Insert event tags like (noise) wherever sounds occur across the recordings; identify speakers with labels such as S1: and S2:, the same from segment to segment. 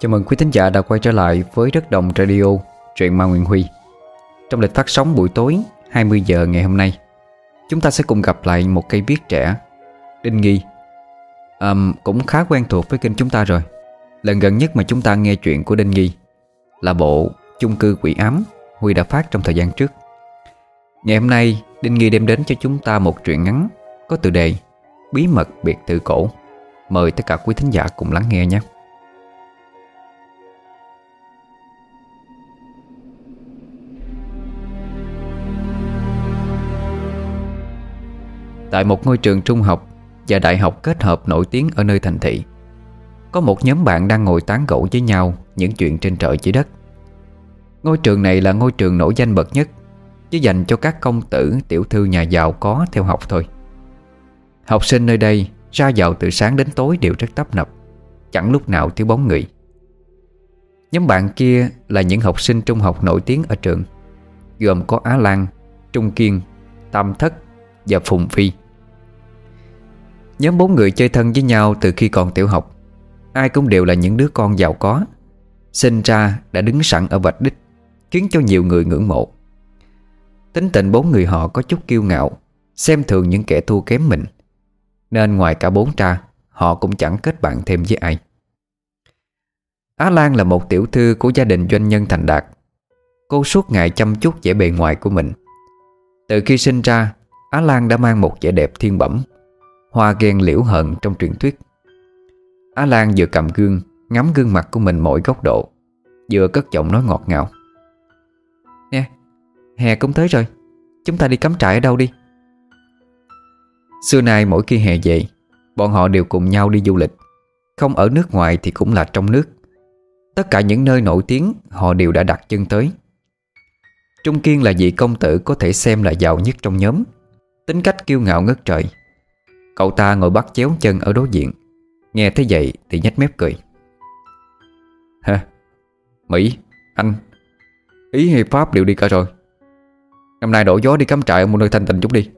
S1: Chào mừng quý thính giả đã quay trở lại với Đất Đồng Radio, truyện Ma Nguyễn Huy. Trong lịch phát sóng buổi tối 20 giờ ngày hôm nay Chúng ta sẽ cùng gặp lại một cây viết trẻ Đinh Nghi. À, Cũng khá quen thuộc với kênh chúng ta rồi. Lần gần nhất mà chúng ta nghe chuyện của Đinh Nghi Là bộ chung cư quỷ ám Huy đã phát trong thời gian trước. Ngày hôm nay Đinh Nghi đem đến cho chúng ta một truyện ngắn Có tựa đề Bí mật biệt thự cổ. Mời tất cả quý thính giả cùng lắng nghe nhé. Tại một ngôi trường trung học và đại học kết hợp nổi tiếng ở nơi thành thị. Có một nhóm bạn đang ngồi tán gẫu với nhau những chuyện trên trời dưới đất. Ngôi trường này là ngôi trường nổi danh bậc nhất Chứ dành cho các công tử, tiểu thư nhà giàu có theo học thôi. Học sinh nơi đây ra vào từ sáng đến tối đều rất tấp nập Chẳng lúc nào thiếu bóng người. Nhóm bạn kia là những học sinh trung học nổi tiếng ở trường Gồm có Á Lan, Trung Kiên, Tam Thất và Phùng Phi. Nhóm bốn người chơi thân với nhau từ khi còn tiểu học. Ai cũng đều là những đứa con giàu có. Sinh ra đã đứng sẵn ở vạch đích Khiến cho nhiều người ngưỡng mộ. Tính tình bốn người họ có chút kiêu ngạo Xem thường những kẻ thua kém mình. Nên ngoài cả bốn cha, Họ cũng chẳng kết bạn thêm với ai. Á Lan là một tiểu thư của gia đình doanh nhân thành đạt. Cô suốt ngày chăm chút vẻ bề ngoài của mình. Từ khi sinh ra Á Lan đã mang một vẻ đẹp thiên bẩm. Hoa ghen liễu hận trong truyền thuyết. Á Lan vừa cầm gương, Ngắm gương mặt của mình mỗi góc độ, Vừa cất giọng nói ngọt ngào. Nè, Hè cũng tới rồi, Chúng ta đi cắm trại ở đâu đi? Xưa nay mỗi khi hè về, Bọn họ đều cùng nhau đi du lịch. Không ở nước ngoài thì cũng là trong nước. Tất cả những nơi nổi tiếng, Họ đều đã đặt chân tới. Trung Kiên là vị công tử Có thể xem là giàu nhất trong nhóm. Tính cách kiêu ngạo ngất trời Cậu ta ngồi bắt chéo chân ở đối diện. Nghe thấy vậy thì nhếch mép cười. Hả? Mỹ, anh Ý hay Pháp đều đi cả rồi. Năm nay đổ gió đi cắm trại ở một nơi thanh tịnh chút đi.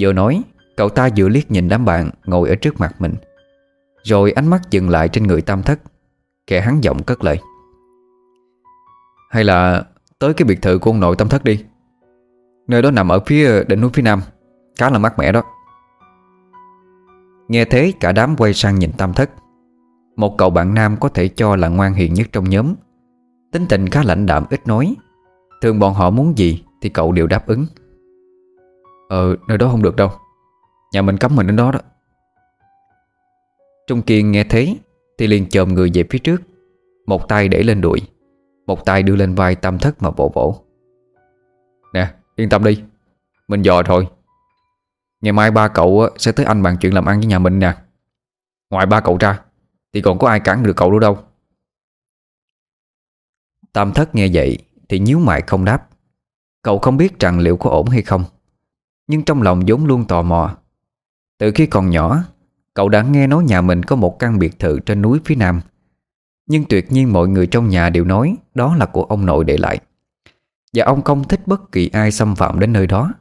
S1: Vừa nói Cậu ta vừa liếc nhìn đám bạn Ngồi ở trước mặt mình. Rồi ánh mắt dừng lại trên người tam thất Kẻ hắn giọng cất lời. Hay là Tới cái biệt thự của ông nội tam thất đi. Nơi đó nằm ở phía đỉnh núi phía nam. Khá là mát mẻ đó. Nghe thế, cả đám quay sang nhìn tam thất. Một cậu bạn nam có thể cho là ngoan hiền nhất trong nhóm. Tính tình khá lãnh đạm, ít nói. Thường bọn họ muốn gì Thì cậu đều đáp ứng. Ờ nơi đó không được đâu. Nhà mình cấm mình đến đó đó. Trung Kiên nghe thế Thì liền chồm người về phía trước. Một tay để lên đùi, Một tay đưa lên vai tam thất mà vỗ vỗ. Nè, yên tâm đi. Mình dò rồi Ngày mai ba cậu sẽ tới anh bàn chuyện làm ăn với nhà mình nè. Ngoài ba cậu ra, Thì còn có ai cản được cậu nữa đâu. Tam thất nghe vậy, Thì nhíu mày không đáp. Cậu không biết rằng liệu có ổn hay không, Nhưng trong lòng vốn luôn tò mò. Từ khi còn nhỏ, Cậu đã nghe nói nhà mình có một căn biệt thự trên núi phía nam. Nhưng tuyệt nhiên mọi người trong nhà đều nói Đó là của ông nội để lại. Và ông không thích bất kỳ ai xâm phạm đến nơi đó.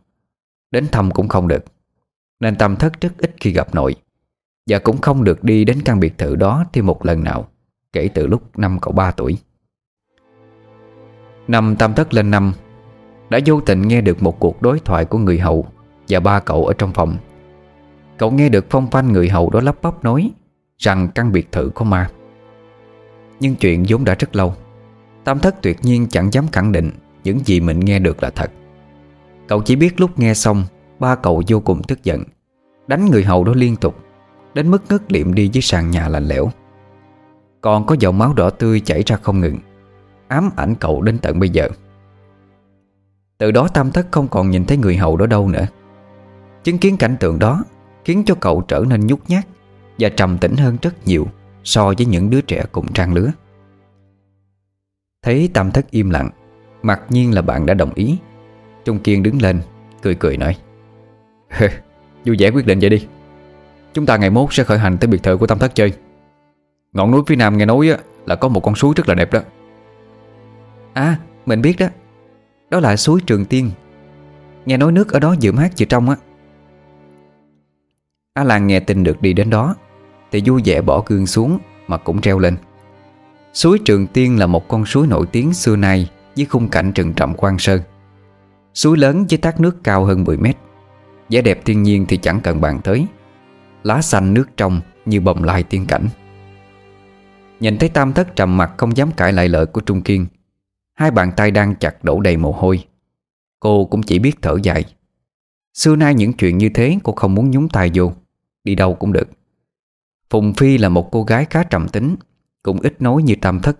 S1: Đến thăm cũng không được. Nên Tâm Thất rất ít khi gặp nội. Và cũng không được đi đến căn biệt thự đó thêm một lần nào, Kể từ lúc năm cậu 3 tuổi. Năm Tam Thất lên năm, Đã vô tình nghe được một cuộc đối thoại của người hậu Và ba cậu ở trong phòng. Cậu nghe được phong phanh người hậu đó lắp bắp nói Rằng căn biệt thự có ma. Nhưng chuyện vốn đã rất lâu, Tam Thất tuyệt nhiên chẳng dám khẳng định Những gì mình nghe được là thật. Cậu chỉ biết lúc nghe xong Ba cậu vô cùng tức giận. Đánh người hậu đó liên tục, Đến mức ngất liệm đi dưới sàn nhà lạnh lẽo. Còn có dòng máu đỏ tươi chảy ra không ngừng, Ám ảnh cậu đến tận bây giờ. Từ đó Tam Thất không còn nhìn thấy người hậu đó đâu nữa. Chứng kiến cảnh tượng đó Khiến cho cậu trở nên nhút nhát Và trầm tĩnh hơn rất nhiều So với những đứa trẻ cùng trang lứa. Thấy Tam Thất im lặng, Mặc nhiên là bạn đã đồng ý. Trung Kiên đứng lên, Cười cười nói. (laughs) Vui vẻ quyết định vậy đi. Chúng ta ngày mốt sẽ khởi hành tới biệt thự của Tam Thất chơi. Ngọn núi phía nam nghe nói là có một con suối rất là đẹp đó.
S2: À mình biết đó. Đó là suối Trường Tiên. Nghe nói nước ở đó vừa mát vừa trong á.
S1: A Lan nghe tin được đi đến đó, Thì vui vẻ bỏ gương xuống Mà cũng treo lên. Suối Trường Tiên là một con suối nổi tiếng xưa nay Với khung cảnh trừng trọng quang sơn. Suối lớn với thác nước cao hơn 10 mét vẻ đẹp thiên nhiên thì chẳng cần bàn tới. Lá xanh nước trong như bồng lai tiên cảnh. Nhìn thấy Tam Thất trầm mặt không dám cãi lại lời của Trung Kiên, Hai bàn tay đang chặt đổ đầy mồ hôi. Cô cũng chỉ biết thở dài. Xưa nay những chuyện như thế cô không muốn nhúng tay vô, Đi đâu cũng được. Phùng Phi là một cô gái khá trầm tính, Cũng ít nói như Tam Thất.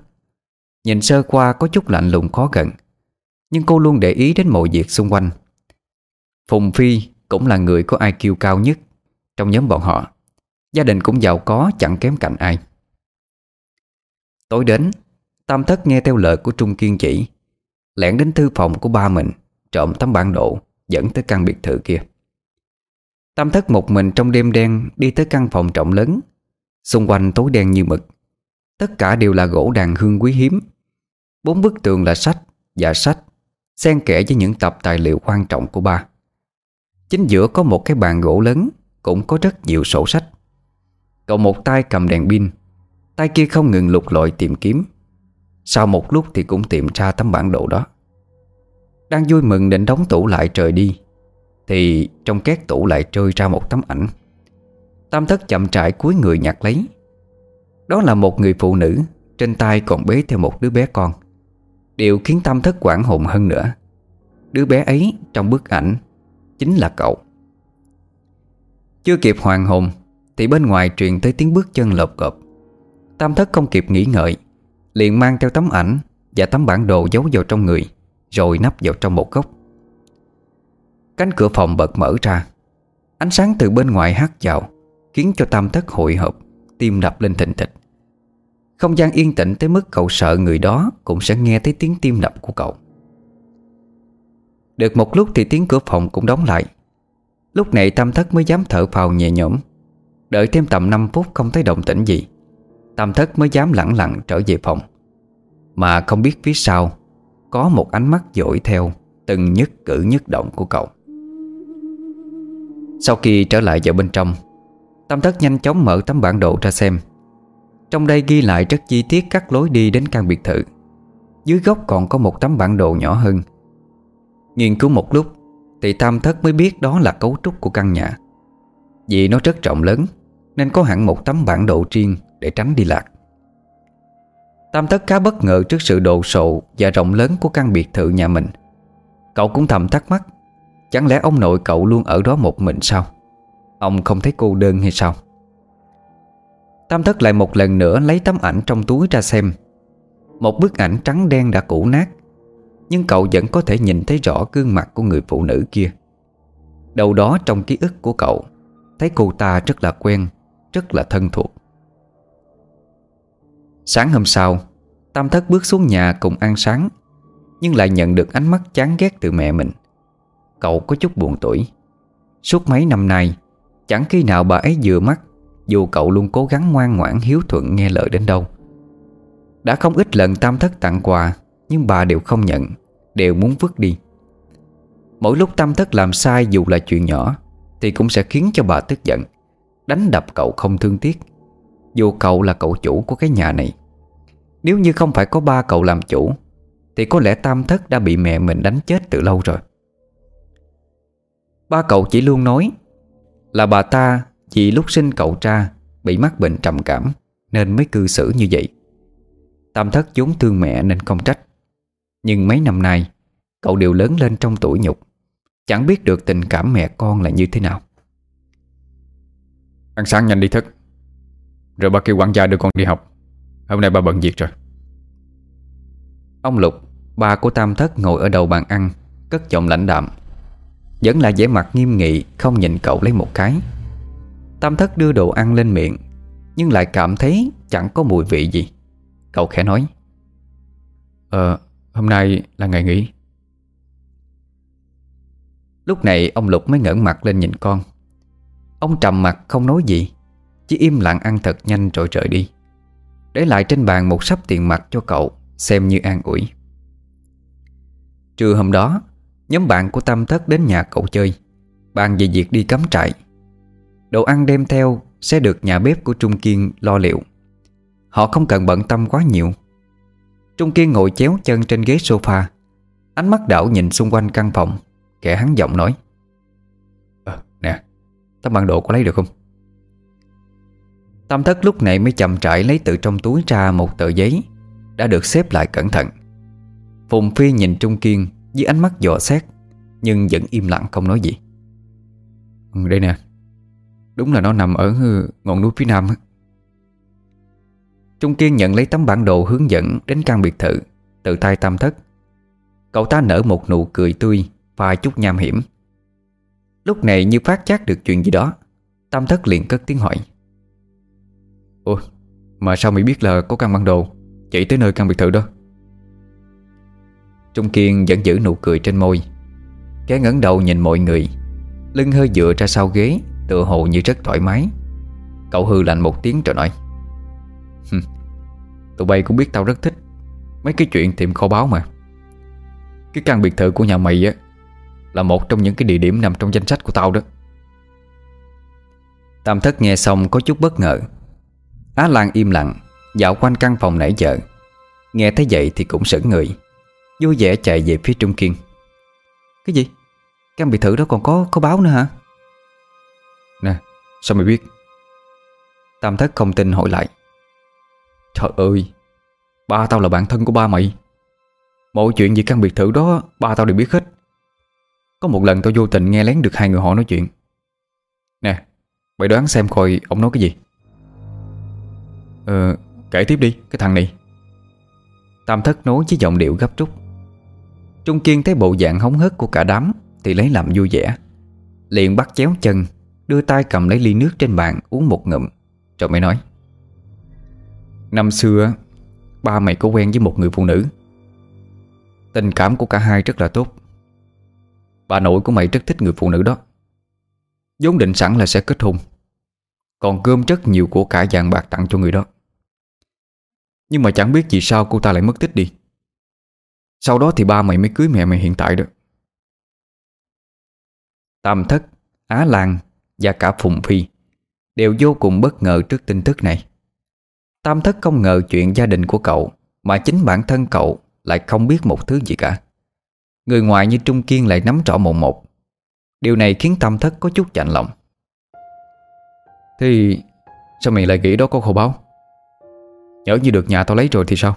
S1: Nhìn sơ qua có chút lạnh lùng khó gần, Nhưng cô luôn để ý đến mọi việc xung quanh. Phùng Phi cũng là người có IQ cao nhất Trong nhóm bọn họ. Gia đình cũng giàu có, chẳng kém cạnh ai. Tối đến, Tam Thất nghe theo lời của Trung Kiên chỉ, Lẻn đến thư phòng của ba mình, Trộm tấm bản đồ, Dẫn tới căn biệt thự kia. Tam Thất một mình trong đêm đen Đi tới căn phòng trọng lớn, Xung quanh tối đen như mực. Tất cả đều là gỗ đàn hương quý hiếm, Bốn bức tường là sách Và sách, Xen kẽ với những tập tài liệu quan trọng của ba. Chính giữa có một cái bàn gỗ lớn, Cũng có rất nhiều sổ sách. Cậu một tay cầm đèn pin, Tay kia không ngừng lục lọi tìm kiếm. Sau một lúc thì cũng tìm ra tấm bản đồ đó. Đang vui mừng định đóng tủ lại trời đi, Thì trong két tủ lại rơi ra một tấm ảnh. Tam thất chậm trải cuối người nhặt lấy. Đó là một người phụ nữ, Trên tay còn bế theo một đứa bé con. Điều khiến Tam thất quảng hồn hơn nữa. Đứa bé ấy trong bức ảnh Chính là cậu. Chưa kịp hoàng hồn, Thì bên ngoài truyền tới tiếng bước chân lộp cộp. Tam thất không kịp nghĩ ngợi, Liền mang theo tấm ảnh Và tấm bản đồ giấu vào trong người, Rồi nắp vào trong một góc. Cánh cửa phòng bật mở ra. Ánh sáng từ bên ngoài hát vào, Khiến cho tam thất hội hộp, Tim đập lên thình thịch. Không gian yên tĩnh tới mức cậu sợ người đó Cũng sẽ nghe thấy tiếng tim đập của cậu. Được một lúc thì tiếng cửa phòng cũng đóng lại. Lúc này tam thất mới dám thở phào nhẹ nhõm. Đợi thêm tầm 5 phút không thấy động tĩnh gì, Tam thất mới dám lặng lặng trở về phòng. Mà không biết phía sau, Có một ánh mắt dõi theo Từng nhất cử nhất động của cậu. Sau khi trở lại vào bên trong, Tam thất nhanh chóng mở tấm bản đồ ra xem. Trong đây ghi lại rất chi tiết các lối đi đến căn biệt thự. Dưới góc còn có một tấm bản đồ nhỏ hơn. Nghiên cứu một lúc, Thì Tam thất mới biết đó là cấu trúc của căn nhà. Vì nó rất rộng lớn, Nên có hẳn một tấm bản đồ riêng để tránh đi lạc. Tam thất khá bất ngờ trước sự đồ sộ Và rộng lớn của căn biệt thự nhà mình. Cậu cũng thầm thắc mắc, Chẳng lẽ ông nội cậu luôn ở đó một mình sao? Ông không thấy cô đơn hay sao? Tam thất lại một lần nữa lấy tấm ảnh trong túi ra xem. Một bức ảnh trắng đen đã cũ nát nhưng cậu vẫn có thể nhìn thấy rõ gương mặt của người phụ nữ kia. Đầu đó trong ký ức của cậu, Thấy cô ta rất là quen, Rất là thân thuộc. Sáng hôm sau, Tam thất bước xuống nhà cùng ăn sáng, Nhưng lại nhận được ánh mắt chán ghét từ mẹ mình. Cậu có chút buồn tuổi Suốt mấy năm nay, Chẳng khi nào bà ấy vừa mắt, Dù cậu luôn cố gắng ngoan ngoãn hiếu thuận nghe lời đến đâu. Đã không ít lần tam thất tặng quà, Nhưng bà đều không nhận. Đều muốn vứt đi. Mỗi lúc tam thất làm sai dù là chuyện nhỏ, Thì cũng sẽ khiến cho bà tức giận, Đánh đập cậu không thương tiếc. Dù cậu là cậu chủ của cái nhà này, Nếu như không phải có ba cậu làm chủ, Thì có lẽ tam thất đã bị mẹ mình đánh chết từ lâu rồi. Ba cậu chỉ luôn nói Là bà ta vì lúc sinh cậu ra Bị mắc bệnh trầm cảm Nên mới cư xử như vậy. Tam thất vốn thương mẹ nên không trách. Nhưng mấy năm nay Cậu đều lớn lên trong tuổi nhục. Chẳng biết được tình cảm mẹ con là như thế nào.
S3: Ăn sáng nhanh đi thức. Rồi ba kêu quản gia đưa con đi học. Hôm nay ba bận việc rồi.
S1: Ông Lục Ba của Tam Thất ngồi ở đầu bàn ăn Cất giọng lãnh đạm. Vẫn là vẻ mặt nghiêm nghị Không nhìn cậu lấy một cái. Tam Thất đưa đồ ăn lên miệng Nhưng lại cảm thấy chẳng có mùi vị gì. Cậu khẽ nói
S3: Ờ hôm nay là ngày nghỉ.
S1: Lúc này ông Lục mới ngẩng mặt lên nhìn con. Ông trầm mặt không nói gì, Chỉ im lặng ăn thật nhanh rồi rời đi. Để lại trên bàn một sắp tiền mặt cho cậu, Xem như an ủi. Trưa hôm đó, Nhóm bạn của Tâm Thất đến nhà cậu chơi, Bàn về việc đi cắm trại. Đồ ăn đem theo Sẽ được nhà bếp của Trung Kiên lo liệu. Họ không cần bận tâm quá nhiều. Trung Kiên ngồi chéo chân trên ghế sofa. Ánh mắt đảo nhìn xung quanh căn phòng Kẻ hắn giọng nói.
S3: À, Nè Tấm bản đồ có lấy được không?
S1: Tâm thất lúc này mới chậm trải lấy từ trong túi ra một tờ giấy Đã được xếp lại cẩn thận. Phùng Phi nhìn Trung Kiên Với ánh mắt dò xét Nhưng vẫn im lặng không nói gì.
S3: Ừ, Đây nè. Đúng là nó nằm ở ngọn núi phía nam
S1: Trung Kiên nhận lấy tấm bản đồ hướng dẫn Đến căn biệt thự Từ tay Tam Thất. Cậu ta nở một nụ cười tươi Và chút nham hiểm. Lúc này như phát giác được chuyện gì đó, Tam Thất liền cất tiếng hỏi.
S3: Ủa Mà sao mày biết là có căn bản đồ Chỉ tới nơi căn biệt thự đó?
S1: Trung Kiên vẫn giữ nụ cười trên môi Cái ngẩng đầu nhìn mọi người, Lưng hơi dựa ra sau ghế, Tựa hồ như rất thoải mái. Cậu hư lạnh một tiếng rồi nói.
S3: Tụi bay cũng biết tao rất thích Mấy cái chuyện tìm kho báu mà Cái căn biệt thự của nhà mày á Là một trong những cái địa điểm nằm trong danh sách của tao đó
S1: Tam thất nghe xong có chút bất ngờ Á Lan im lặng Dạo quanh căn phòng nãy giờ Nghe thấy vậy thì cũng sững người Vui vẻ chạy về phía Trung Kiên Cái gì? Căn biệt thự đó còn có có báo nữa hả?
S3: Nè, sao mày biết?
S1: Tam thất không tin hỏi lại
S3: Trời ơi, Ba tao là bạn thân của ba mày. Mọi chuyện về căn biệt thự đó, Ba tao đều biết hết. Có một lần tao vô tình nghe lén được hai người họ nói chuyện. Nè, Mày đoán xem coi ông nói cái gì. Ờ Kể tiếp đi, cái thằng này.
S1: Tam thất nói với giọng điệu gấp rút. Trung Kiên thấy bộ dạng hống hớt của cả đám Thì lấy làm vui vẻ. Liền bắt chéo chân, Đưa tay cầm lấy ly nước trên bàn uống một ngụm. Rồi mới nói. Năm xưa Ba mày có quen với một người phụ nữ. Tình cảm của cả hai rất là tốt. Bà nội của mày rất thích người phụ nữ đó. Vốn định sẵn là sẽ kết hôn. Còn gom rất nhiều của cả vàng bạc tặng cho người đó. Nhưng mà chẳng biết vì sao cô ta lại mất tích đi. Sau đó thì ba mày mới cưới mẹ mày hiện tại đó. Tam Thất, Á Lan và cả Phùng Phi Đều vô cùng bất ngờ trước tin tức này. Tam Thất không ngờ chuyện gia đình của cậu, Mà chính bản thân cậu lại không biết một thứ gì cả. Người ngoài như Trung Kiên lại nắm rõ một một. Điều này khiến Tam Thất có chút chạnh lòng.
S3: Thì, sao mày lại nghĩ đó có khổ báo Nhớ như được nhà tao lấy rồi thì sao?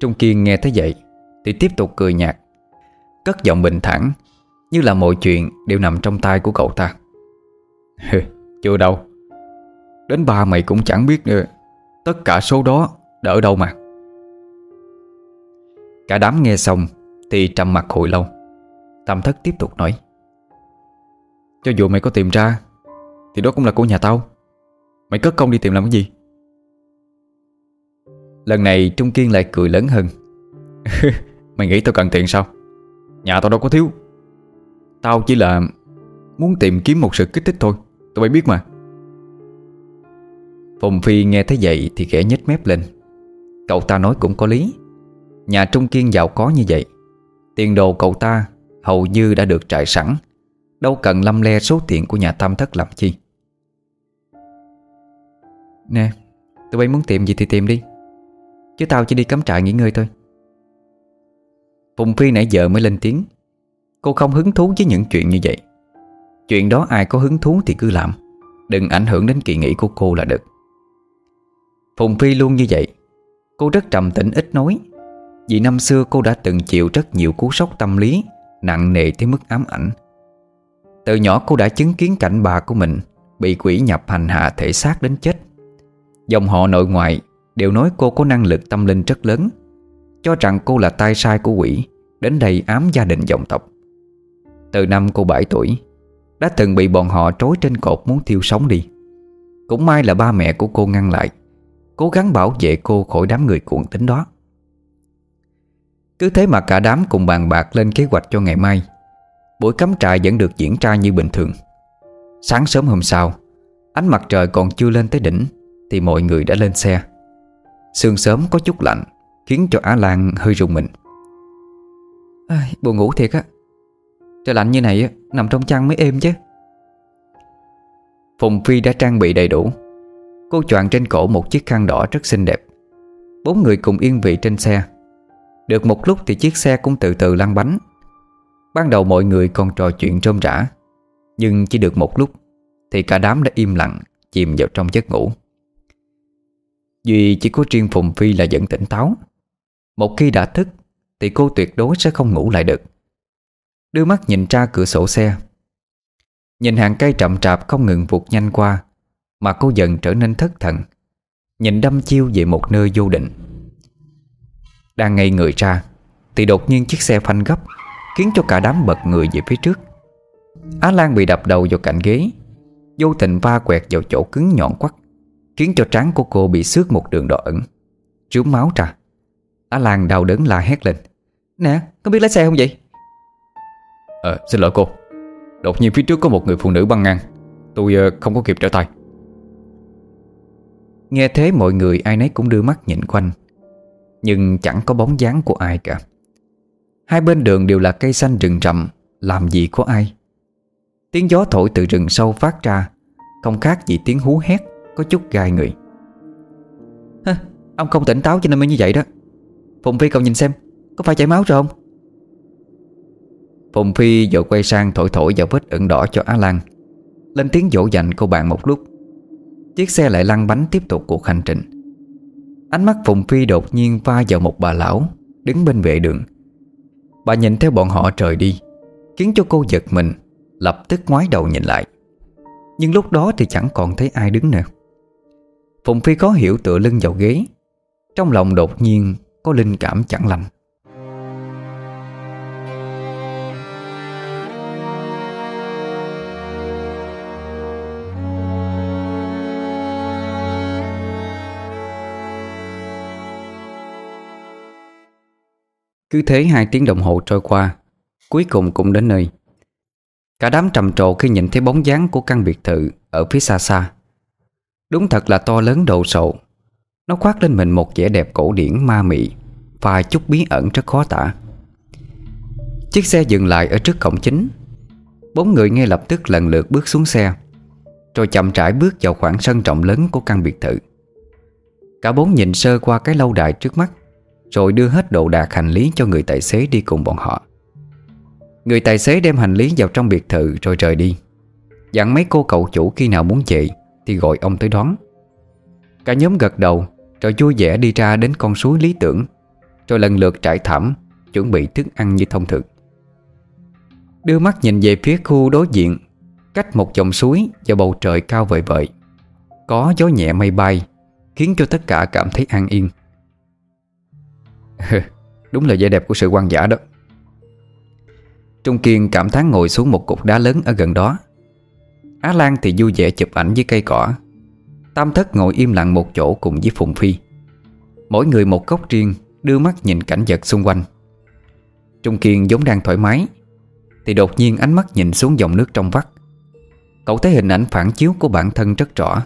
S1: Trung Kiên nghe thấy vậy Thì tiếp tục cười nhạt. Cất giọng bình thản, Như là mọi chuyện đều nằm trong tay của cậu ta. (laughs)
S3: Chưa đâu. Đến ba mày cũng chẳng biết nữa. Tất cả số đó đỡ đâu mà.
S1: Cả đám nghe xong Thì trầm mặt hồi lâu. Tam thất tiếp tục nói.
S3: Cho dù mày có tìm ra, Thì đó cũng là của nhà tao. Mày cất công đi tìm làm cái gì?
S1: Lần này Trung Kiên lại cười lớn hơn. (laughs)
S3: Mày nghĩ tao cần tiền sao? Nhà tao đâu có thiếu. Tao chỉ là Muốn tìm kiếm một sự kích thích thôi. Tụi bay biết mà.
S1: Phùng Phi nghe thấy vậy thì khẽ nhếch mép lên. Cậu ta nói cũng có lý. Nhà Trung Kiên giàu có như vậy. Tiền đồ cậu ta hầu như đã được trại sẵn. Đâu cần lâm le số tiền của nhà Tam Thất làm chi. Nè, Tụi bay muốn tìm gì thì tìm đi. Chứ tao chỉ đi cắm trại nghỉ ngơi thôi. Phùng Phi nãy giờ mới lên tiếng. Cô không hứng thú với những chuyện như vậy. Chuyện đó ai có hứng thú thì cứ làm. Đừng ảnh hưởng đến kỳ nghỉ của cô là được. Phùng Phi luôn như vậy. Cô rất trầm tĩnh, ít nói. Vì năm xưa cô đã từng chịu rất nhiều cú sốc tâm lý, Nặng nề tới mức ám ảnh. Từ nhỏ cô đã chứng kiến cảnh bà của mình Bị quỷ nhập hành hạ thể xác đến chết. Dòng họ nội ngoại Đều nói cô có năng lực tâm linh rất lớn, Cho rằng cô là tai sai của quỷ, Đến đây ám gia đình dòng tộc. Từ năm cô 7 tuổi, Đã từng bị bọn họ trối trên cột muốn thiêu sống đi. Cũng may là ba mẹ của cô ngăn lại Cố gắng bảo vệ cô khỏi đám người cuộn tính đó. Cứ thế mà cả đám cùng bàn bạc lên kế hoạch cho ngày mai. Buổi cắm trại vẫn được diễn ra như bình thường. Sáng sớm hôm sau Ánh mặt trời còn chưa lên tới đỉnh Thì mọi người đã lên xe. Sương sớm có chút lạnh Khiến cho Á Lan hơi rùng mình. À, Buồn ngủ thiệt á. Trời lạnh như này á Nằm trong chăn mới êm chứ. Phùng Phi đã trang bị đầy đủ. Cô choàng trên cổ một chiếc khăn đỏ rất xinh đẹp. Bốn người cùng yên vị trên xe. Được một lúc thì chiếc xe cũng từ từ lăn bánh. Ban đầu mọi người còn trò chuyện trôm rã, Nhưng chỉ được một lúc Thì cả đám đã im lặng, Chìm vào trong giấc ngủ. Duy chỉ có riêng Phùng Phi là vẫn tỉnh táo. Một khi đã thức Thì cô tuyệt đối sẽ không ngủ lại được. Đưa mắt nhìn ra cửa sổ xe. Nhìn hàng cây chậm trạp không ngừng vụt nhanh qua. Mà cô dần trở nên thất thần Nhìn đâm chiêu về một nơi vô định. Đang ngây người ra Thì đột nhiên chiếc xe phanh gấp Khiến cho cả đám bật người về phía trước. Á Lan bị đập đầu vào cạnh ghế Vô tình va quẹt vào chỗ cứng nhọn quắc Khiến cho trán của cô bị xước một đường đỏ ẩn Trướng máu ra Á Lan đau đớn la hét lên. Nè, có biết lái xe không vậy?
S3: Ờ, xin lỗi cô. Đột nhiên phía trước có một người phụ nữ băng ngang. Tôi uh, không có kịp trở tay.
S1: Nghe thế mọi người ai nấy cũng đưa mắt nhìn quanh. Nhưng chẳng có bóng dáng của ai cả. Hai bên đường đều là cây xanh rừng rậm Làm gì có ai. Tiếng gió thổi từ rừng sâu phát ra Không khác gì tiếng hú hét Có chút gai người. Hơ, Ông không tỉnh táo cho nên mới như vậy đó. Phùng Phi cậu nhìn xem Có phải chảy máu rồi không? Phùng Phi vừa quay sang thổi thổi vào vết ẩn đỏ cho Á Lan. Lên tiếng dỗ dành cô bạn một lúc. Chiếc xe lại lăn bánh tiếp tục cuộc hành trình. Ánh mắt Phùng Phi đột nhiên va vào một bà lão, Đứng bên vệ đường. Bà nhìn theo bọn họ trời đi, Khiến cho cô giật mình, Lập tức ngoái đầu nhìn lại. Nhưng lúc đó thì chẳng còn thấy ai đứng nữa. Phùng Phi có hiểu tựa lưng vào ghế. Trong lòng đột nhiên Có linh cảm chẳng lành. Cứ thế hai tiếng đồng hồ trôi qua, Cuối cùng cũng đến nơi. Cả đám trầm trồ khi nhìn thấy bóng dáng của căn biệt thự Ở phía xa xa. Đúng thật là to lớn đồ sộ. Nó khoác lên mình một vẻ đẹp cổ điển ma mị Và chút bí ẩn rất khó tả. Chiếc xe dừng lại ở trước cổng chính. Bốn người ngay lập tức lần lượt bước xuống xe, Rồi chậm rãi bước vào khoảng sân rộng lớn của căn biệt thự. Cả bốn nhìn sơ qua cái lâu đài trước mắt rồi đưa hết đồ đạc hành lý cho người tài xế đi cùng bọn họ. Người tài xế đem hành lý vào trong biệt thự rồi rời đi. Dặn mấy cô cậu chủ khi nào muốn chạy Thì gọi ông tới đón. Cả nhóm gật đầu Rồi vui vẻ đi ra đến con suối lý tưởng, Rồi lần lượt trải thảm, Chuẩn bị thức ăn như thông thường. Đưa mắt nhìn về phía khu đối diện, Cách một dòng suối và bầu trời cao vời vợi. Có gió nhẹ mây bay, Khiến cho tất cả cảm thấy an yên. (laughs)
S3: Đúng là vẻ đẹp của sự quan giả đó.
S1: Trung Kiên cảm thán ngồi xuống một cục đá lớn ở gần đó. Á Lan thì vui vẻ chụp ảnh với cây cỏ. Tam Thất ngồi im lặng một chỗ cùng với Phùng Phi. Mỗi người một góc riêng, Đưa mắt nhìn cảnh vật xung quanh. Trung Kiên giống đang thoải mái, Thì đột nhiên ánh mắt nhìn xuống dòng nước trong vắt. Cậu thấy hình ảnh phản chiếu của bản thân rất rõ,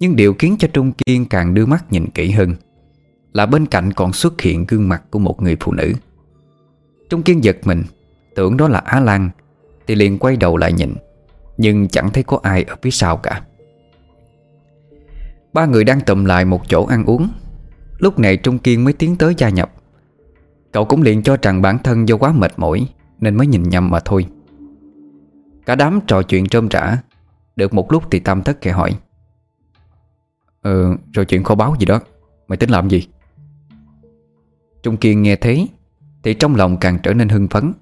S1: Nhưng điều khiến cho Trung Kiên càng đưa mắt nhìn kỹ hơn là bên cạnh còn xuất hiện gương mặt của một người phụ nữ. Trung Kiên giật mình Tưởng đó là Á Lan Thì liền quay đầu lại nhìn Nhưng chẳng thấy có ai ở phía sau cả. Ba người đang tụm lại một chỗ ăn uống. Lúc này Trung Kiên mới tiến tới gia nhập. Cậu cũng liền cho rằng bản thân do quá mệt mỏi Nên mới nhìn nhầm mà thôi. Cả đám trò chuyện trơm trả Được một lúc thì Tam Thất kẻ hỏi
S3: Ờ, rồi chuyện kho báo gì đó? Mày tính làm gì?
S1: Trung Kiên nghe thấy, Thì trong lòng càng trở nên hưng phấn.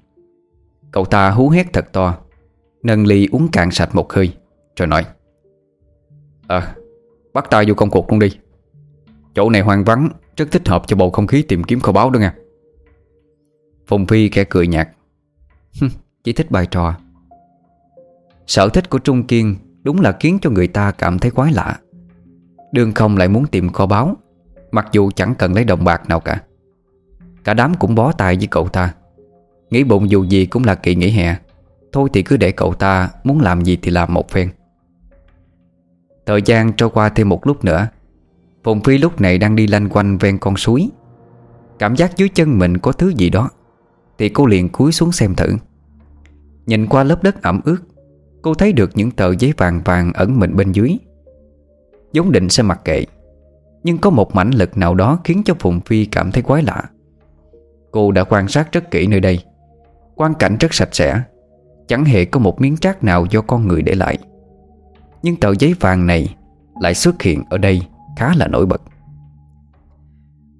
S1: Cậu ta hú hét thật to Nâng ly uống cạn sạch một hơi Rồi nói
S3: À Bắt tay vô công cuộc luôn đi. Chỗ này hoang vắng Rất thích hợp cho bầu không khí tìm kiếm kho báo đó nha
S1: Phùng Phi kẻ cười nhạt Chỉ thích bài trò. Sở thích của Trung Kiên Đúng là khiến cho người ta cảm thấy quái lạ. Đường không lại muốn tìm kho báo Mặc dù chẳng cần lấy đồng bạc nào cả. Cả đám cũng bó tay với cậu ta. Nghĩ bụng dù gì cũng là kỳ nghỉ hè. Thôi thì cứ để cậu ta Muốn làm gì thì làm một phen. Thời gian trôi qua thêm một lúc nữa. Phùng Phi lúc này đang đi lanh quanh ven con suối. Cảm giác dưới chân mình có thứ gì đó, Thì cô liền cúi xuống xem thử. Nhìn qua lớp đất ẩm ướt, Cô thấy được những tờ giấy vàng vàng ẩn mình bên dưới. Vốn định sẽ mặc kệ, Nhưng có một mảnh lực nào đó Khiến cho Phùng Phi cảm thấy quái lạ. Cô đã quan sát rất kỹ nơi đây. Quan cảnh rất sạch sẽ. Chẳng hề có một miếng trác nào do con người để lại. Nhưng tờ giấy vàng này Lại xuất hiện ở đây khá là nổi bật.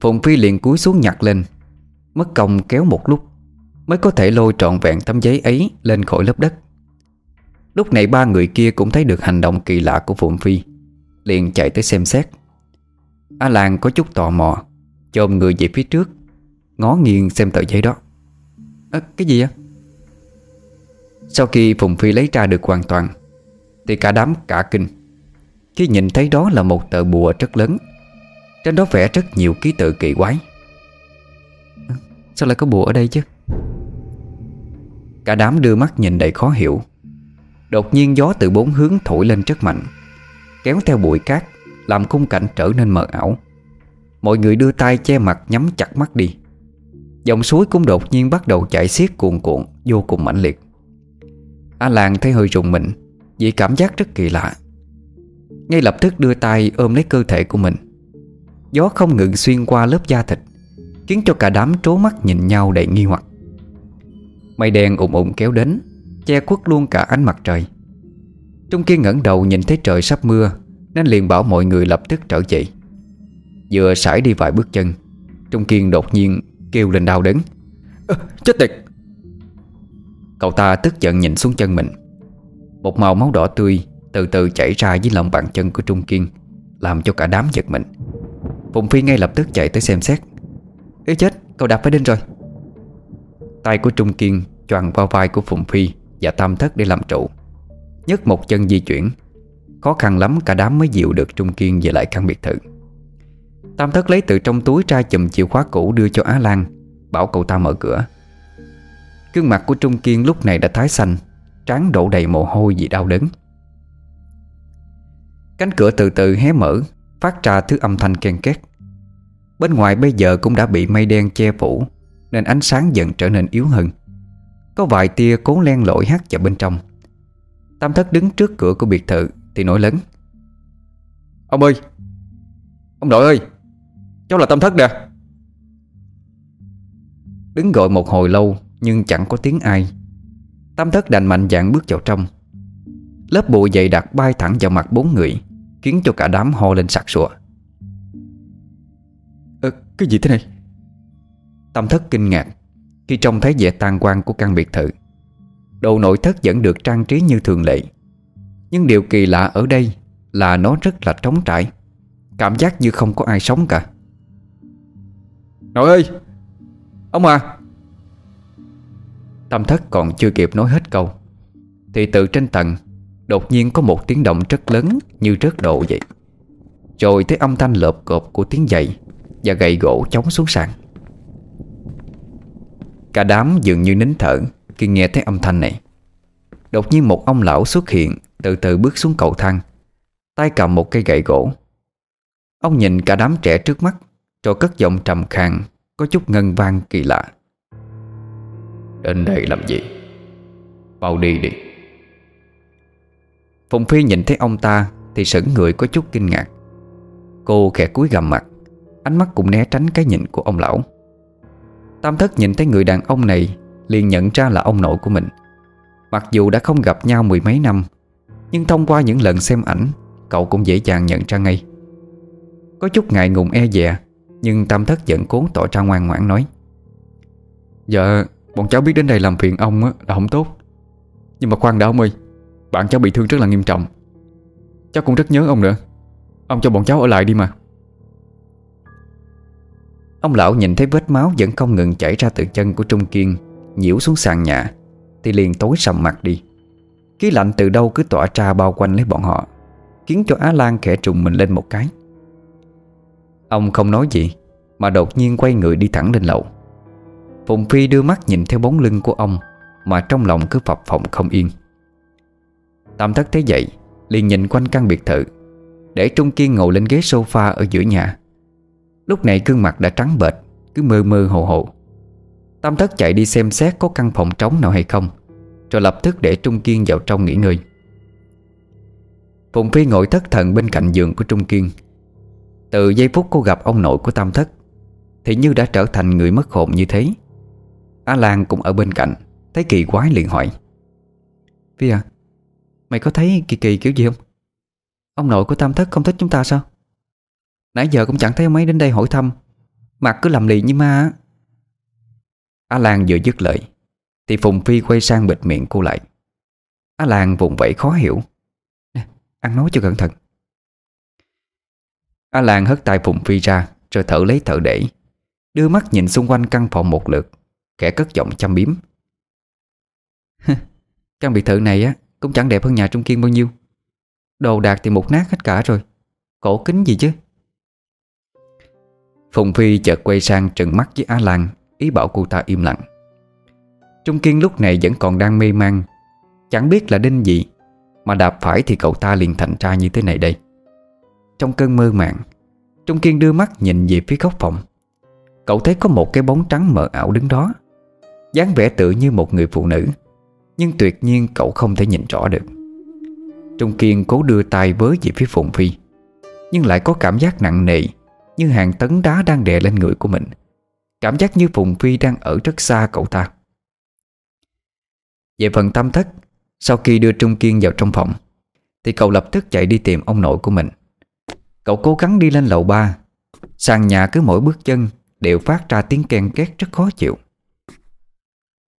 S1: Phùng Phi liền cúi xuống nhặt lên. Mất công kéo một lúc Mới có thể lôi trọn vẹn tấm giấy ấy Lên khỏi lớp đất. Lúc này ba người kia cũng thấy được hành động kỳ lạ của Phụng Phi, Liền chạy tới xem xét. A Lan có chút tò mò, Chồm người về phía trước. Ngó nghiêng xem tờ giấy đó. À, Cái gì á Sau khi Phùng Phi lấy ra được hoàn toàn Thì cả đám cả kinh. Khi nhìn thấy đó là một tờ bùa rất lớn Trên đó vẽ rất nhiều ký tự kỳ quái. À, Sao lại có bùa ở đây chứ? Cả đám đưa mắt nhìn đầy khó hiểu. Đột nhiên gió từ bốn hướng thổi lên rất mạnh Kéo theo bụi cát Làm khung cảnh trở nên mờ ảo. Mọi người đưa tay che mặt nhắm chặt mắt đi. Dòng suối cũng đột nhiên bắt đầu chảy xiết cuồn cuộn, Vô cùng mãnh liệt. A Lan thấy hơi rùng mình, Vì cảm giác rất kỳ lạ. Ngay lập tức đưa tay ôm lấy cơ thể của mình. Gió không ngừng xuyên qua lớp da thịt, Khiến cho cả đám trố mắt nhìn nhau đầy nghi hoặc. Mây đen ủng ủng kéo đến, Che khuất luôn cả ánh mặt trời. Trung Kiên ngẩng đầu nhìn thấy trời sắp mưa, Nên liền bảo mọi người lập tức trở dậy Vừa sải đi vài bước chân, Trung Kiên đột nhiên kêu lên đau đớn. À, Chết tiệt! Cậu ta tức giận nhìn xuống chân mình. Một màu máu đỏ tươi Từ từ chảy ra dưới lòng bàn chân của Trung Kiên Làm cho cả đám giật mình. Phùng Phi ngay lập tức chạy tới xem xét. Ê chết, cậu đạp phải đinh rồi. Tay của Trung Kiên choàng vào vai của Phùng Phi Và Tam Thất để làm trụ. Nhấc một chân di chuyển Khó khăn lắm cả đám mới dịu được Trung Kiên về lại căn biệt thự. Tam Thất lấy từ trong túi ra chùm chìa khóa cũ đưa cho Á Lan, Bảo cậu ta mở cửa. Gương mặt của Trung Kiên lúc này đã tái xanh, Trán đổ đầy mồ hôi vì đau đớn. Cánh cửa từ từ hé mở, Phát ra thứ âm thanh ken két. Bên ngoài bây giờ cũng đã bị mây đen che phủ, Nên ánh sáng dần trở nên yếu hơn. Có vài tia cố len lỏi hắt vào bên trong. Tam thất đứng trước cửa của biệt thự Thì nổi lớn. Ông ơi! Ông nội ơi! Cháu là tâm thất nè. Đứng gọi một hồi lâu Nhưng chẳng có tiếng ai. Tâm thất đành mạnh dạn bước vào trong. Lớp bụi dày đặc bay thẳng vào mặt bốn người Khiến cho cả đám ho lên sặc sụa. Ờ, cái gì thế này? tâm thất kinh ngạc Khi trông thấy vẻ tan quan của căn biệt thự. Đồ nội thất vẫn được trang trí như thường lệ. Nhưng điều kỳ lạ ở đây Là nó rất là trống trải. Cảm giác như không có ai sống cả. Nội ơi! Ông à! Tâm thất còn chưa kịp nói hết câu, Thì từ trên tầng Đột nhiên có một tiếng động rất lớn Như rớt độ vậy. Rồi thấy âm thanh lợp cộp của tiếng giày Và gậy gỗ chống xuống sàn. Cả đám dường như nín thở Khi nghe thấy âm thanh này. Đột nhiên một ông lão xuất hiện, Từ từ bước xuống cầu thang, Tay cầm một cây gậy gỗ. Ông nhìn cả đám trẻ trước mắt rồi cất giọng trầm khàn Có chút ngân vang kỳ lạ. Đến đây làm gì? Bao đi đi. Phùng Phi nhìn thấy ông ta Thì sững người có chút kinh ngạc. Cô khẽ cúi gầm mặt Ánh mắt cũng né tránh cái nhìn của ông lão. Tam thất nhìn thấy người đàn ông này Liền nhận ra là ông nội của mình. Mặc dù đã không gặp nhau mười mấy năm Nhưng thông qua những lần xem ảnh Cậu cũng dễ dàng nhận ra ngay. Có chút ngại ngùng e dè nhưng Tam Thất vẫn cố tỏ ra ngoan ngoãn nói Dạ Bọn cháu biết đến đây làm phiền ông á, là không tốt. Nhưng mà khoan đã ông ơi, Bạn cháu bị thương rất là nghiêm trọng. Cháu cũng rất nhớ ông nữa. Ông cho bọn cháu ở lại đi mà. Ông lão nhìn thấy vết máu vẫn không ngừng chảy ra từ chân của Trung Kiên, Nhiễu xuống sàn nhà, Thì liền tối sầm mặt đi. Khí lạnh từ đâu cứ tỏa ra bao quanh lấy bọn họ, Khiến cho Á Lan khẽ trùng mình lên một cái. Ông không nói gì, Mà đột nhiên quay người đi thẳng lên lầu. Phùng Phi đưa mắt nhìn theo bóng lưng của ông, Mà trong lòng cứ phập phồng không yên. Tam thất thấy vậy, liền nhìn quanh căn biệt thự, Để Trung Kiên ngồi lên ghế sofa ở giữa nhà. Lúc này gương mặt đã trắng bệch, Cứ mơ mơ hồ hồ. Tam thất chạy đi xem xét có căn phòng trống nào hay không, Rồi lập tức để Trung Kiên vào trong nghỉ ngơi. Phụng Phi ngồi thất thần bên cạnh giường của Trung Kiên từ giây phút cô gặp ông nội của Tam Thất Thì như đã trở thành người mất hồn như thế. Á Lan cũng ở bên cạnh Thấy kỳ quái liền hỏi. Phi à Mày có thấy kỳ kỳ kiểu gì không? Ông nội của Tam Thất không thích chúng ta sao? Nãy giờ cũng chẳng thấy ông ấy đến đây hỏi thăm Mặt cứ làm lì như ma Á. Lan vừa dứt lời Thì Phùng Phi quay sang bịt miệng cô lại. Á Lan vùng vẫy khó hiểu. Nè, Ăn nói cho cẩn thận. A Lan hất tay Phùng Phi ra, Rồi thở lấy thở để. Đưa mắt nhìn xung quanh căn phòng một lượt, Kẻ cất giọng chăm biếm. (laughs) Căn biệt thự này á, Cũng chẳng đẹp hơn nhà Trung Kiên bao nhiêu. Đồ đạc thì một nát hết cả rồi, Cổ kính gì chứ? Phùng Phi chợt quay sang trừng mắt với Á Lan Ý bảo cô ta im lặng. Trung Kiên lúc này vẫn còn đang mê man, Chẳng biết là đinh gì, Mà đạp phải thì cậu ta liền thành ra như thế này đây. Trong cơn mơ màng. Trung Kiên đưa mắt nhìn về phía góc phòng. Cậu thấy có một cái bóng trắng mờ ảo đứng đó. dáng vẻ tự như một người phụ nữ, Nhưng tuyệt nhiên cậu không thể nhìn rõ được. Trung Kiên cố đưa tay với về phía Phùng Phi, Nhưng lại có cảm giác nặng nề Như hàng tấn đá đang đè lên người của mình. Cảm giác như Phùng Phi đang ở rất xa cậu ta. Về phần tâm thất, Sau khi đưa Trung Kiên vào trong phòng, Thì cậu lập tức chạy đi tìm ông nội của mình. Cậu cố gắng đi lên lầu ba. Sàn nhà cứ mỗi bước chân Đều phát ra tiếng ken két rất khó chịu.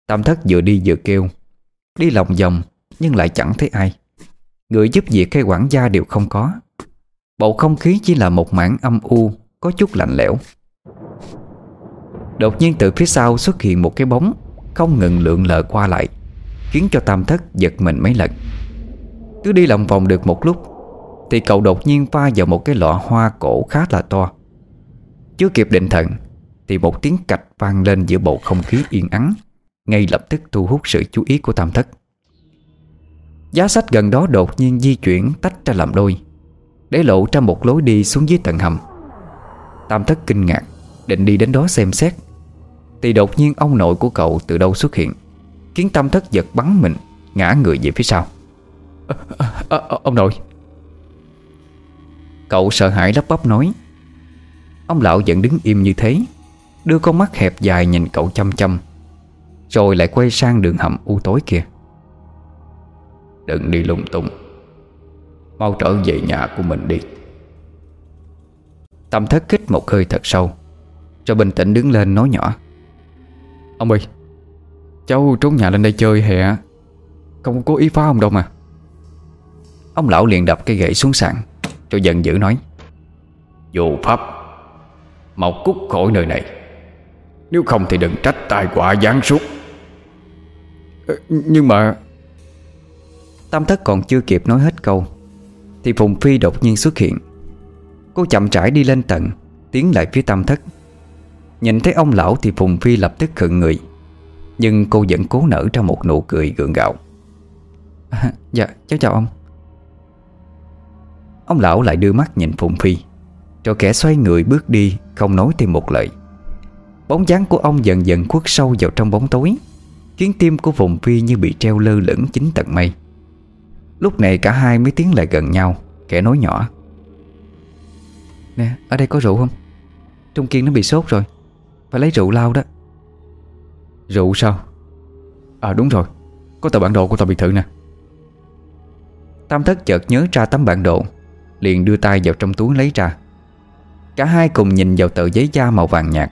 S1: Tam thất vừa đi vừa kêu. Đi lòng vòng, Nhưng lại chẳng thấy ai. Người giúp việc hay quản gia đều không có. Bầu không khí chỉ là một mảng âm u, Có chút lạnh lẽo. Đột nhiên từ phía sau xuất hiện một cái bóng, Không ngừng lượn lờ qua lại, Khiến cho tam thất giật mình mấy lần. Cứ đi lòng vòng được một lúc thì cậu đột nhiên pha vào một cái lọ hoa cổ khá là to. Chưa kịp định thần Thì một tiếng cạch vang lên giữa bầu không khí yên ắng Ngay lập tức thu hút sự chú ý của tam thất. Giá sách gần đó đột nhiên di chuyển tách ra làm đôi Để lộ ra một lối đi xuống dưới tầng hầm. Tam thất kinh ngạc Định đi đến đó xem xét Thì đột nhiên ông nội của cậu từ đâu xuất hiện Khiến tam thất giật bắn mình Ngã người về phía sau. À, à, à, Ông nội. Cậu sợ hãi lắp bắp nói. Ông lão vẫn đứng im như thế, Đưa con mắt hẹp dài nhìn cậu chăm chăm, Rồi lại quay sang đường hầm u tối kia. Đừng đi lung tung, Mau trở về nhà của mình đi. Tâm thất kích một hơi thật sâu, Cho bình tĩnh đứng lên nói nhỏ. Ông ơi, Cháu trốn nhà lên đây chơi hè, Không cố ý phá ông đâu mà. Ông lão liền đập cây gậy xuống sàn. Rồi giận dữ nói. Vô pháp. Mau cút khỏi nơi này. Nếu không thì đừng trách tai quả giáng suốt ờ, Nhưng mà Tam thất còn chưa kịp nói hết câu Thì Phùng Phi đột nhiên xuất hiện. Cô chậm rãi đi lên tận Tiến lại phía tam thất. Nhìn thấy ông lão thì Phùng Phi lập tức khựng người Nhưng cô vẫn cố nở ra một nụ cười gượng gạo. À, (laughs) Dạ cháu chào ông Ông lão lại đưa mắt nhìn Phùng Phi. Rồi kẻ xoay người bước đi, Không nói thêm một lời. Bóng dáng của ông dần dần khuất sâu vào trong bóng tối. Khiến tim của Phùng Phi như bị treo lơ lửng chính tận mây. Lúc này cả hai mới tiến lại gần nhau, Kẻ nói nhỏ. Nè, ở đây có rượu không? Trung Kiên nó bị sốt rồi. Phải lấy rượu lao đó.
S3: Rượu sao? À đúng rồi. Có tờ bản đồ của tòa biệt thự nè.
S1: Tam thất chợt nhớ ra tấm bản đồ. Liền đưa tay vào trong túi lấy ra. Cả hai cùng nhìn vào tờ giấy da màu vàng nhạt.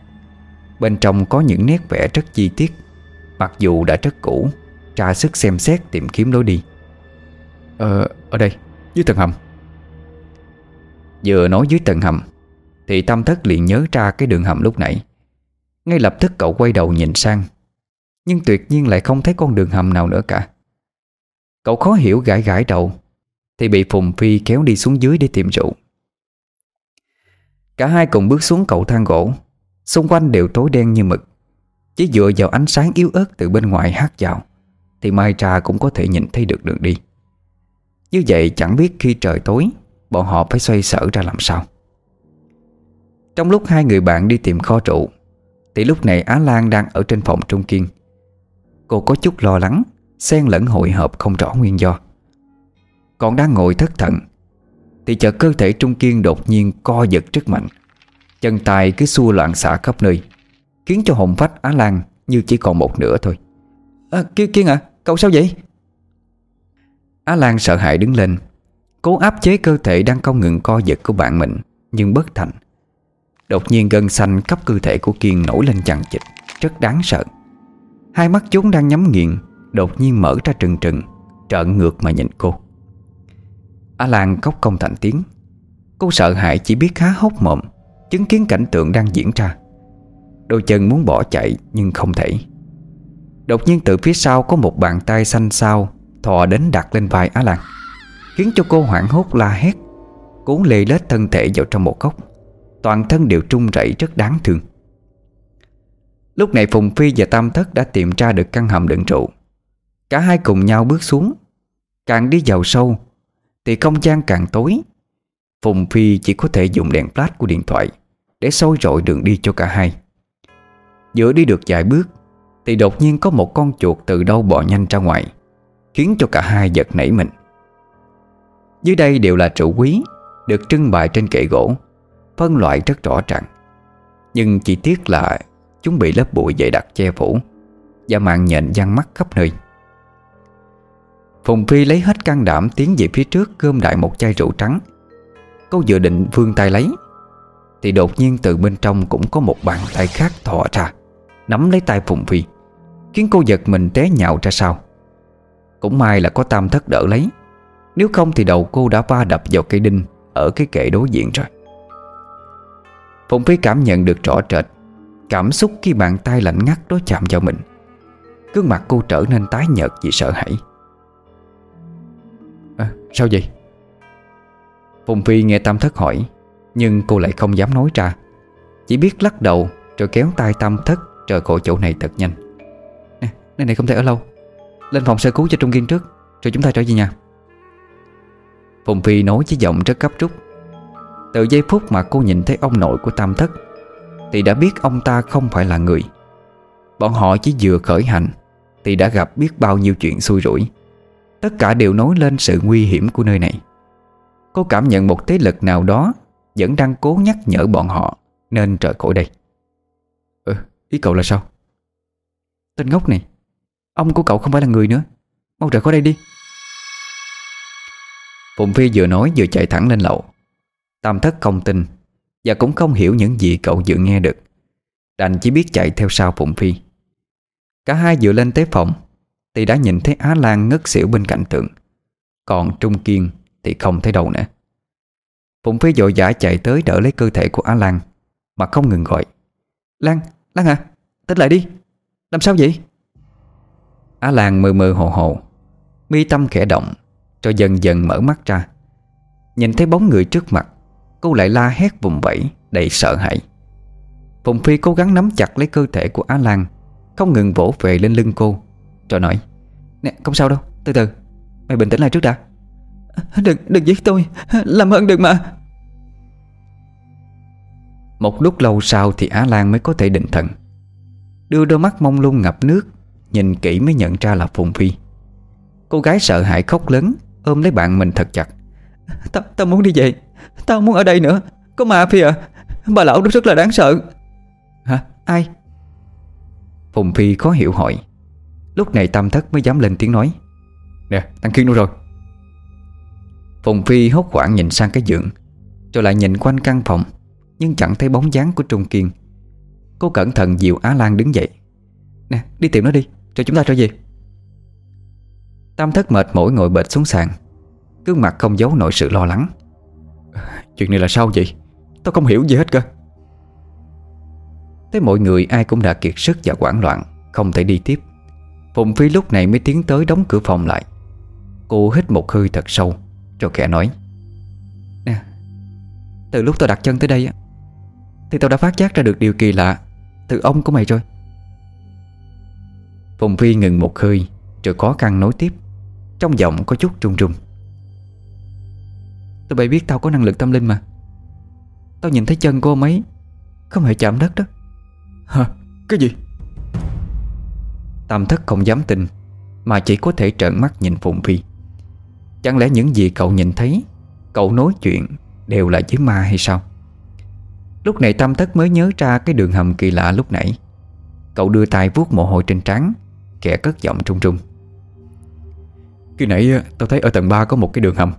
S1: Bên trong có những nét vẽ rất chi tiết Mặc dù đã rất cũ Tra sức xem xét tìm kiếm lối đi.
S3: Ờ, ở đây, dưới tầng hầm.
S1: Vừa nói dưới tầng hầm Thì tâm thất liền nhớ ra cái đường hầm lúc nãy. Ngay lập tức cậu quay đầu nhìn sang Nhưng tuyệt nhiên lại không thấy con đường hầm nào nữa cả. Cậu khó hiểu gãi gãi đầu thì bị Phùng Phi kéo đi xuống dưới để tìm rượu. Cả hai cùng bước xuống cầu thang gỗ. Xung quanh đều tối đen như mực. Chỉ dựa vào ánh sáng yếu ớt từ bên ngoài hát vào, Thì Mai Trà cũng có thể nhìn thấy được đường đi. Như vậy chẳng biết khi trời tối, Bọn họ phải xoay sở ra làm sao. Trong lúc hai người bạn đi tìm kho trụ, Thì lúc này Á Lan đang ở trên phòng Trung Kiên. Cô có chút lo lắng, Xen lẫn hội hợp không rõ nguyên do. Còn đang ngồi thất thần Thì chợt cơ thể Trung Kiên đột nhiên co giật rất mạnh. Chân tay cứ xua loạn xả khắp nơi Khiến cho hồn phách Á Lan Như chỉ còn một nửa thôi.
S2: À, Kiên, Kiên à cậu sao vậy?
S1: Á Lan sợ hãi đứng lên Cố áp chế cơ thể đang không ngừng co giật của bạn mình Nhưng bất thành. Đột nhiên gân xanh khắp cơ thể của Kiên nổi lên chằng chịch Rất đáng sợ. Hai mắt chúng đang nhắm nghiền Đột nhiên mở ra trừng trừng Trợn ngược mà nhìn cô. Á Lan khóc không thành tiếng. Cô sợ hãi chỉ biết há hốc mồm Chứng kiến cảnh tượng đang diễn ra. Đôi chân muốn bỏ chạy nhưng không thể. Đột nhiên từ phía sau có một bàn tay xanh xao Thò đến đặt lên vai Á Lan Khiến cho cô hoảng hốt la hét Cuốn lê lết thân thể vào trong một góc. Toàn thân đều trung rẩy rất đáng thương. Lúc này Phùng Phi và Tam Thất đã tìm ra được căn hầm đựng trụ, Cả hai cùng nhau bước xuống. Càng đi vào sâu thì không gian càng tối. Phùng Phi chỉ có thể dùng đèn flash của điện thoại Để soi rọi đường đi cho cả hai. Giữa đi được vài bước, Thì đột nhiên có một con chuột từ đâu bò nhanh ra ngoài, Khiến cho cả hai giật nảy mình. Dưới đây đều là trụ quý, Được trưng bày trên kệ gỗ, Phân loại rất rõ ràng. Nhưng chỉ tiếc là Chúng bị lớp bụi dày đặc che phủ Và mạng nhện văng mắt khắp nơi. Phùng Phi lấy hết can đảm tiến về phía trước Gom đại một chai rượu trắng. Cô vừa định vươn tay lấy, Thì đột nhiên từ bên trong cũng có một bàn tay khác thò ra, Nắm lấy tay Phùng Phi, Khiến cô giật mình té nhạo ra sau. Cũng may là có tam thất đỡ lấy, Nếu không thì đầu cô đã va đập vào cây đinh Ở cái kệ đối diện rồi. Phùng Phi cảm nhận được rõ rệt Cảm xúc khi bàn tay lạnh ngắt đó chạm vào mình. Cương mặt cô trở nên tái nhợt vì sợ hãi à, Sao vậy? Phùng Phi nghe Tam Thất hỏi Nhưng cô lại không dám nói ra. Chỉ biết lắc đầu Rồi kéo tay Tam Thất Rời khỏi chỗ này thật nhanh.
S2: Nè, nơi này không thể ở lâu. Lên phòng sơ cứu cho Trung Kiên trước Rồi chúng ta trở về nhà.
S1: Phùng Phi nói với giọng rất gấp rút. Từ giây phút mà cô nhìn thấy ông nội của Tam Thất Thì đã biết ông ta không phải là người. Bọn họ chỉ vừa khởi hành Thì đã gặp biết bao nhiêu chuyện xui rủi. Tất cả đều nói lên sự nguy hiểm của nơi này. Cô cảm nhận một thế lực nào đó Vẫn đang cố nhắc nhở bọn họ Nên rời khỏi đây.
S2: Ừ, ý cậu là sao? Tên ngốc này Ông của cậu không phải là người nữa. Mau rời khỏi đây đi.
S1: Phụng Phi vừa nói vừa chạy thẳng lên lầu. Tam thất không tin Và cũng không hiểu những gì cậu vừa nghe được. Đành chỉ biết chạy theo sau Phụng Phi. Cả hai vừa lên tới phòng thì đã nhìn thấy Á Lan ngất xỉu bên cạnh tượng. Còn Trung Kiên thì không thấy đâu nữa. Phụng Phi vội vã chạy tới đỡ lấy cơ thể của Á Lan Mà không ngừng gọi.
S2: Lan, Lan à, tỉnh lại đi. Làm sao vậy?
S1: Á Lan mơ mơ hồ hồ Mi tâm khẽ động Rồi dần dần mở mắt ra. Nhìn thấy bóng người trước mặt Cô lại la hét vùng vẫy Đầy sợ hãi. Phùng Phi cố gắng nắm chặt lấy cơ thể của Á Lan Không ngừng vỗ về lên lưng cô. Rồi nói
S2: Nè không sao đâu, từ từ. Mày bình tĩnh lại trước đã. Đừng, đừng giết tôi. Làm ơn đừng mà.
S1: Một lúc lâu sau thì Á Lan mới có thể định thần. Đưa đôi mắt mông lung ngập nước Nhìn kỹ mới nhận ra là Phùng Phi. Cô gái sợ hãi khóc lớn Ôm lấy bạn mình thật chặt.
S2: Tao ta muốn đi về. Tao muốn ở đây nữa. Có ma Phi à? Bà lão đó rất là đáng sợ.
S1: Hả? Ai? Phùng Phi khó hiểu hỏi Lúc này Tam Thất mới dám lên tiếng nói.
S3: Nè, thằng Kiên đâu rồi?
S1: Phùng Phi hốt hoảng nhìn sang cái giường Rồi lại nhìn quanh căn phòng Nhưng chẳng thấy bóng dáng của Trung Kiên. Cô cẩn thận dìu Á Lan đứng dậy.
S2: Nè đi tìm nó đi Cho chúng ta trở về.
S1: Tam thất mệt mỏi ngồi bệt xuống sàn Gương mặt không giấu nổi sự lo lắng.
S3: Chuyện này là sao vậy? Tao không hiểu gì hết cơ.
S1: Thế mọi người ai cũng đã kiệt sức và hoảng loạn Không thể đi tiếp. Phùng Phi lúc này mới tiến tới đóng cửa phòng lại. Cô hít một hơi thật sâu, Rồi khẽ nói,
S2: Nè, Từ lúc tao đặt chân tới đây á, Thì tao đã phát giác ra được điều kỳ lạ Từ ông của mày rồi.
S1: Phùng Phi ngừng một hơi, Rồi khó khăn nói tiếp, Trong giọng có chút run run.
S2: Tụi bay biết tao có năng lực tâm linh mà. Tao nhìn thấy chân của ông ấy Không hề chạm đất đó.
S3: Hả? Cái gì?
S1: Tam thất không dám tin, Mà chỉ có thể trợn mắt nhìn Phùng Phi. Chẳng lẽ những gì cậu nhìn thấy, Cậu nói chuyện đều là với ma hay sao? Lúc này Tâm Thất mới nhớ ra cái đường hầm kỳ lạ lúc nãy. Cậu đưa tay vuốt mồ hôi trên trán Kẻ cất giọng trung trung.
S3: Khi nãy ờ, tao thấy ở tầng 3 có một cái đường hầm.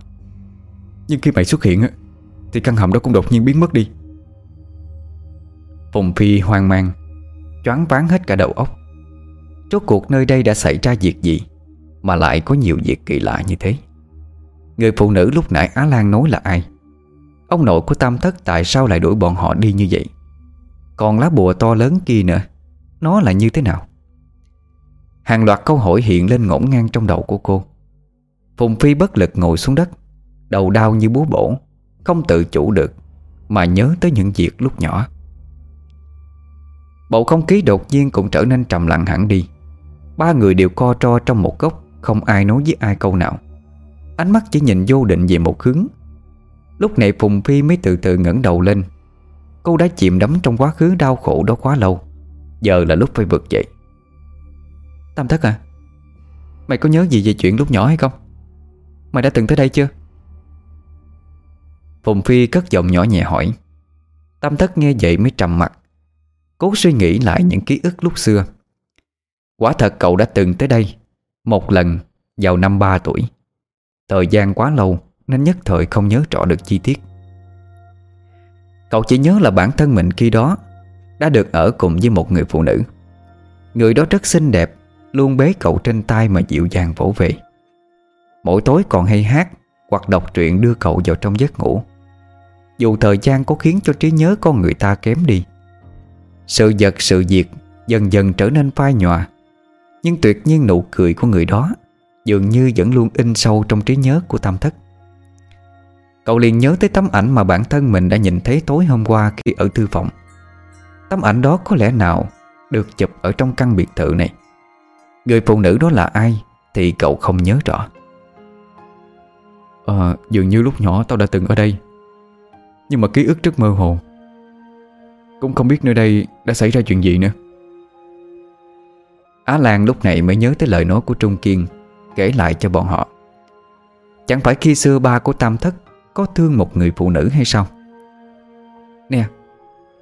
S3: Nhưng khi mày xuất hiện ờ, Thì căn hầm đó cũng đột nhiên biến mất đi.
S1: Phùng Phi hoang mang, Choáng váng hết cả đầu óc. Rốt cuộc nơi đây đã xảy ra việc gì Mà lại có nhiều việc kỳ lạ như thế? Người phụ nữ lúc nãy Á Lan nói là ai? Ông nội của Tam Thất tại sao lại đuổi bọn họ đi như vậy? Còn lá bùa to lớn kia nữa, Nó là như thế nào? Hàng loạt câu hỏi hiện lên ngổn ngang trong đầu của cô. Phùng Phi bất lực ngồi xuống đất, Đầu đau như búa bổ, Không tự chủ được Mà nhớ tới những việc lúc nhỏ. Bầu không khí đột nhiên cũng trở nên trầm lặng hẳn đi. Ba người đều co tro trong một góc, Không ai nói với ai câu nào. Ánh mắt chỉ nhìn vô định về một hướng. Lúc này Phùng Phi mới từ từ ngẩng đầu lên. Cô đã chìm đắm trong quá khứ đau khổ đó quá lâu. Giờ là lúc phải vượt dậy.
S2: Tam thất à Mày có nhớ gì về chuyện lúc nhỏ hay không? Mày đã từng tới đây chưa?
S1: Phùng Phi cất giọng nhỏ nhẹ hỏi. Tam thất nghe vậy mới trầm mặt. Cố suy nghĩ lại những ký ức lúc xưa. Quả thật cậu đã từng tới đây Một lần vào năm 3 tuổi. Thời gian quá lâu Nên nhất thời không nhớ rõ được chi tiết. Cậu chỉ nhớ là bản thân mình khi đó Đã được ở cùng với một người phụ nữ. Người đó rất xinh đẹp, Luôn bế cậu trên tay mà dịu dàng vỗ về. Mỗi tối còn hay hát Hoặc đọc truyện đưa cậu vào trong giấc ngủ. Dù thời gian có khiến cho trí nhớ con người ta kém đi, Sự vật, sự việc Dần dần trở nên phai nhòa. Nhưng tuyệt nhiên nụ cười của người đó Dường như vẫn luôn in sâu trong trí nhớ của Tam Thất. Cậu liền nhớ tới tấm ảnh mà bản thân mình đã nhìn thấy tối hôm qua khi ở thư phòng. Tấm ảnh đó có lẽ nào được chụp ở trong căn biệt thự này? Người phụ nữ đó là ai thì cậu không nhớ rõ.
S3: Ờ, dường như lúc nhỏ tao đã từng ở đây. Nhưng mà ký ức rất mơ hồ. Cũng không biết nơi đây đã xảy ra chuyện gì nữa.
S1: Á Lan lúc này mới nhớ tới lời nói của Trung Kiên, Kể lại cho bọn họ. Chẳng phải khi xưa ba của Tam Thất Có thương một người phụ nữ hay sao?
S2: Nè,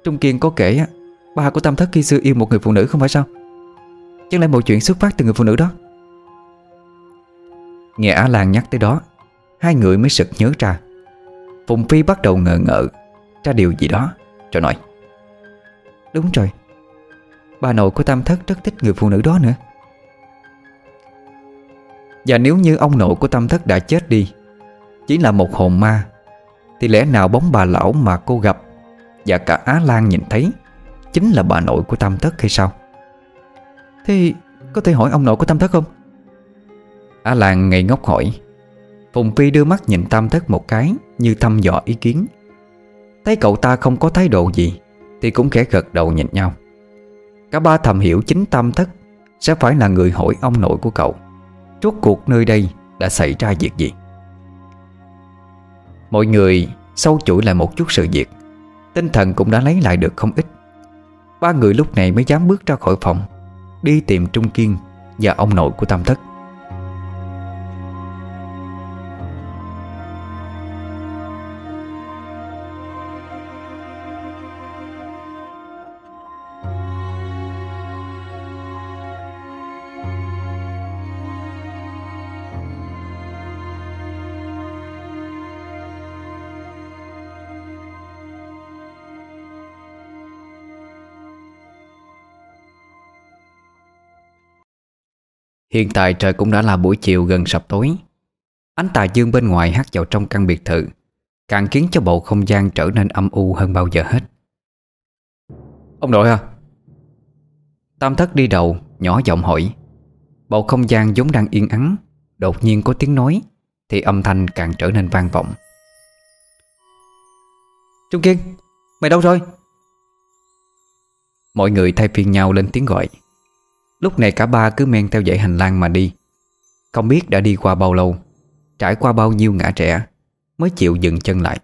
S2: Trung Kiên có kể á, Ba của Tam Thất khi xưa yêu một người phụ nữ không phải sao? Chẳng lẽ mọi chuyện xuất phát từ người phụ nữ đó.
S1: Nghe Á Lan nhắc tới đó, Hai người mới sực nhớ ra. Phùng Phi bắt đầu ngờ ngợ, Ra điều gì đó Rồi nói.
S2: Đúng rồi Bà nội của Tam Thất rất thích người phụ nữ đó nữa.
S1: Và nếu như ông nội của Tam Thất đã chết đi, Chỉ là một hồn ma, Thì lẽ nào bóng bà lão mà cô gặp Và cả Á Lan nhìn thấy Chính là bà nội của Tam Thất hay sao?
S2: Thế có thể hỏi ông nội của Tam Thất không?
S1: Á Lan ngây ngốc hỏi. Phùng Phi đưa mắt nhìn Tam Thất một cái Như thăm dò ý kiến. Thấy cậu ta không có thái độ gì Thì cũng khẽ gật đầu nhìn nhau. Cả ba thầm hiểu chính Tam Thất Sẽ phải là người hỏi ông nội của cậu. Rốt cuộc nơi đây đã xảy ra việc gì? Mọi người sâu chuỗi lại một chút sự việc. Tinh thần cũng đã lấy lại được không ít. Ba người lúc này mới dám bước ra khỏi phòng, Đi tìm Trung Kiên Và ông nội của Tam Thất. Hiện tại trời cũng đã là buổi chiều gần sập tối. Ánh tà dương bên ngoài hắt vào trong căn biệt thự, Càng khiến cho bầu không gian trở nên âm u hơn bao giờ hết. Ông nội à! Tam thất đi đầu, Nhỏ giọng hỏi. Bầu không gian vốn đang yên ắng, Đột nhiên có tiếng nói, Thì âm thanh càng trở nên vang vọng.
S2: Trung Kiên, Mày đâu rồi?
S1: Mọi người thay phiên nhau lên tiếng gọi. Lúc này cả ba cứ men theo dãy hành lang mà đi. Không biết đã đi qua bao lâu, Trải qua bao nhiêu ngã trẻ, Mới chịu dừng chân lại.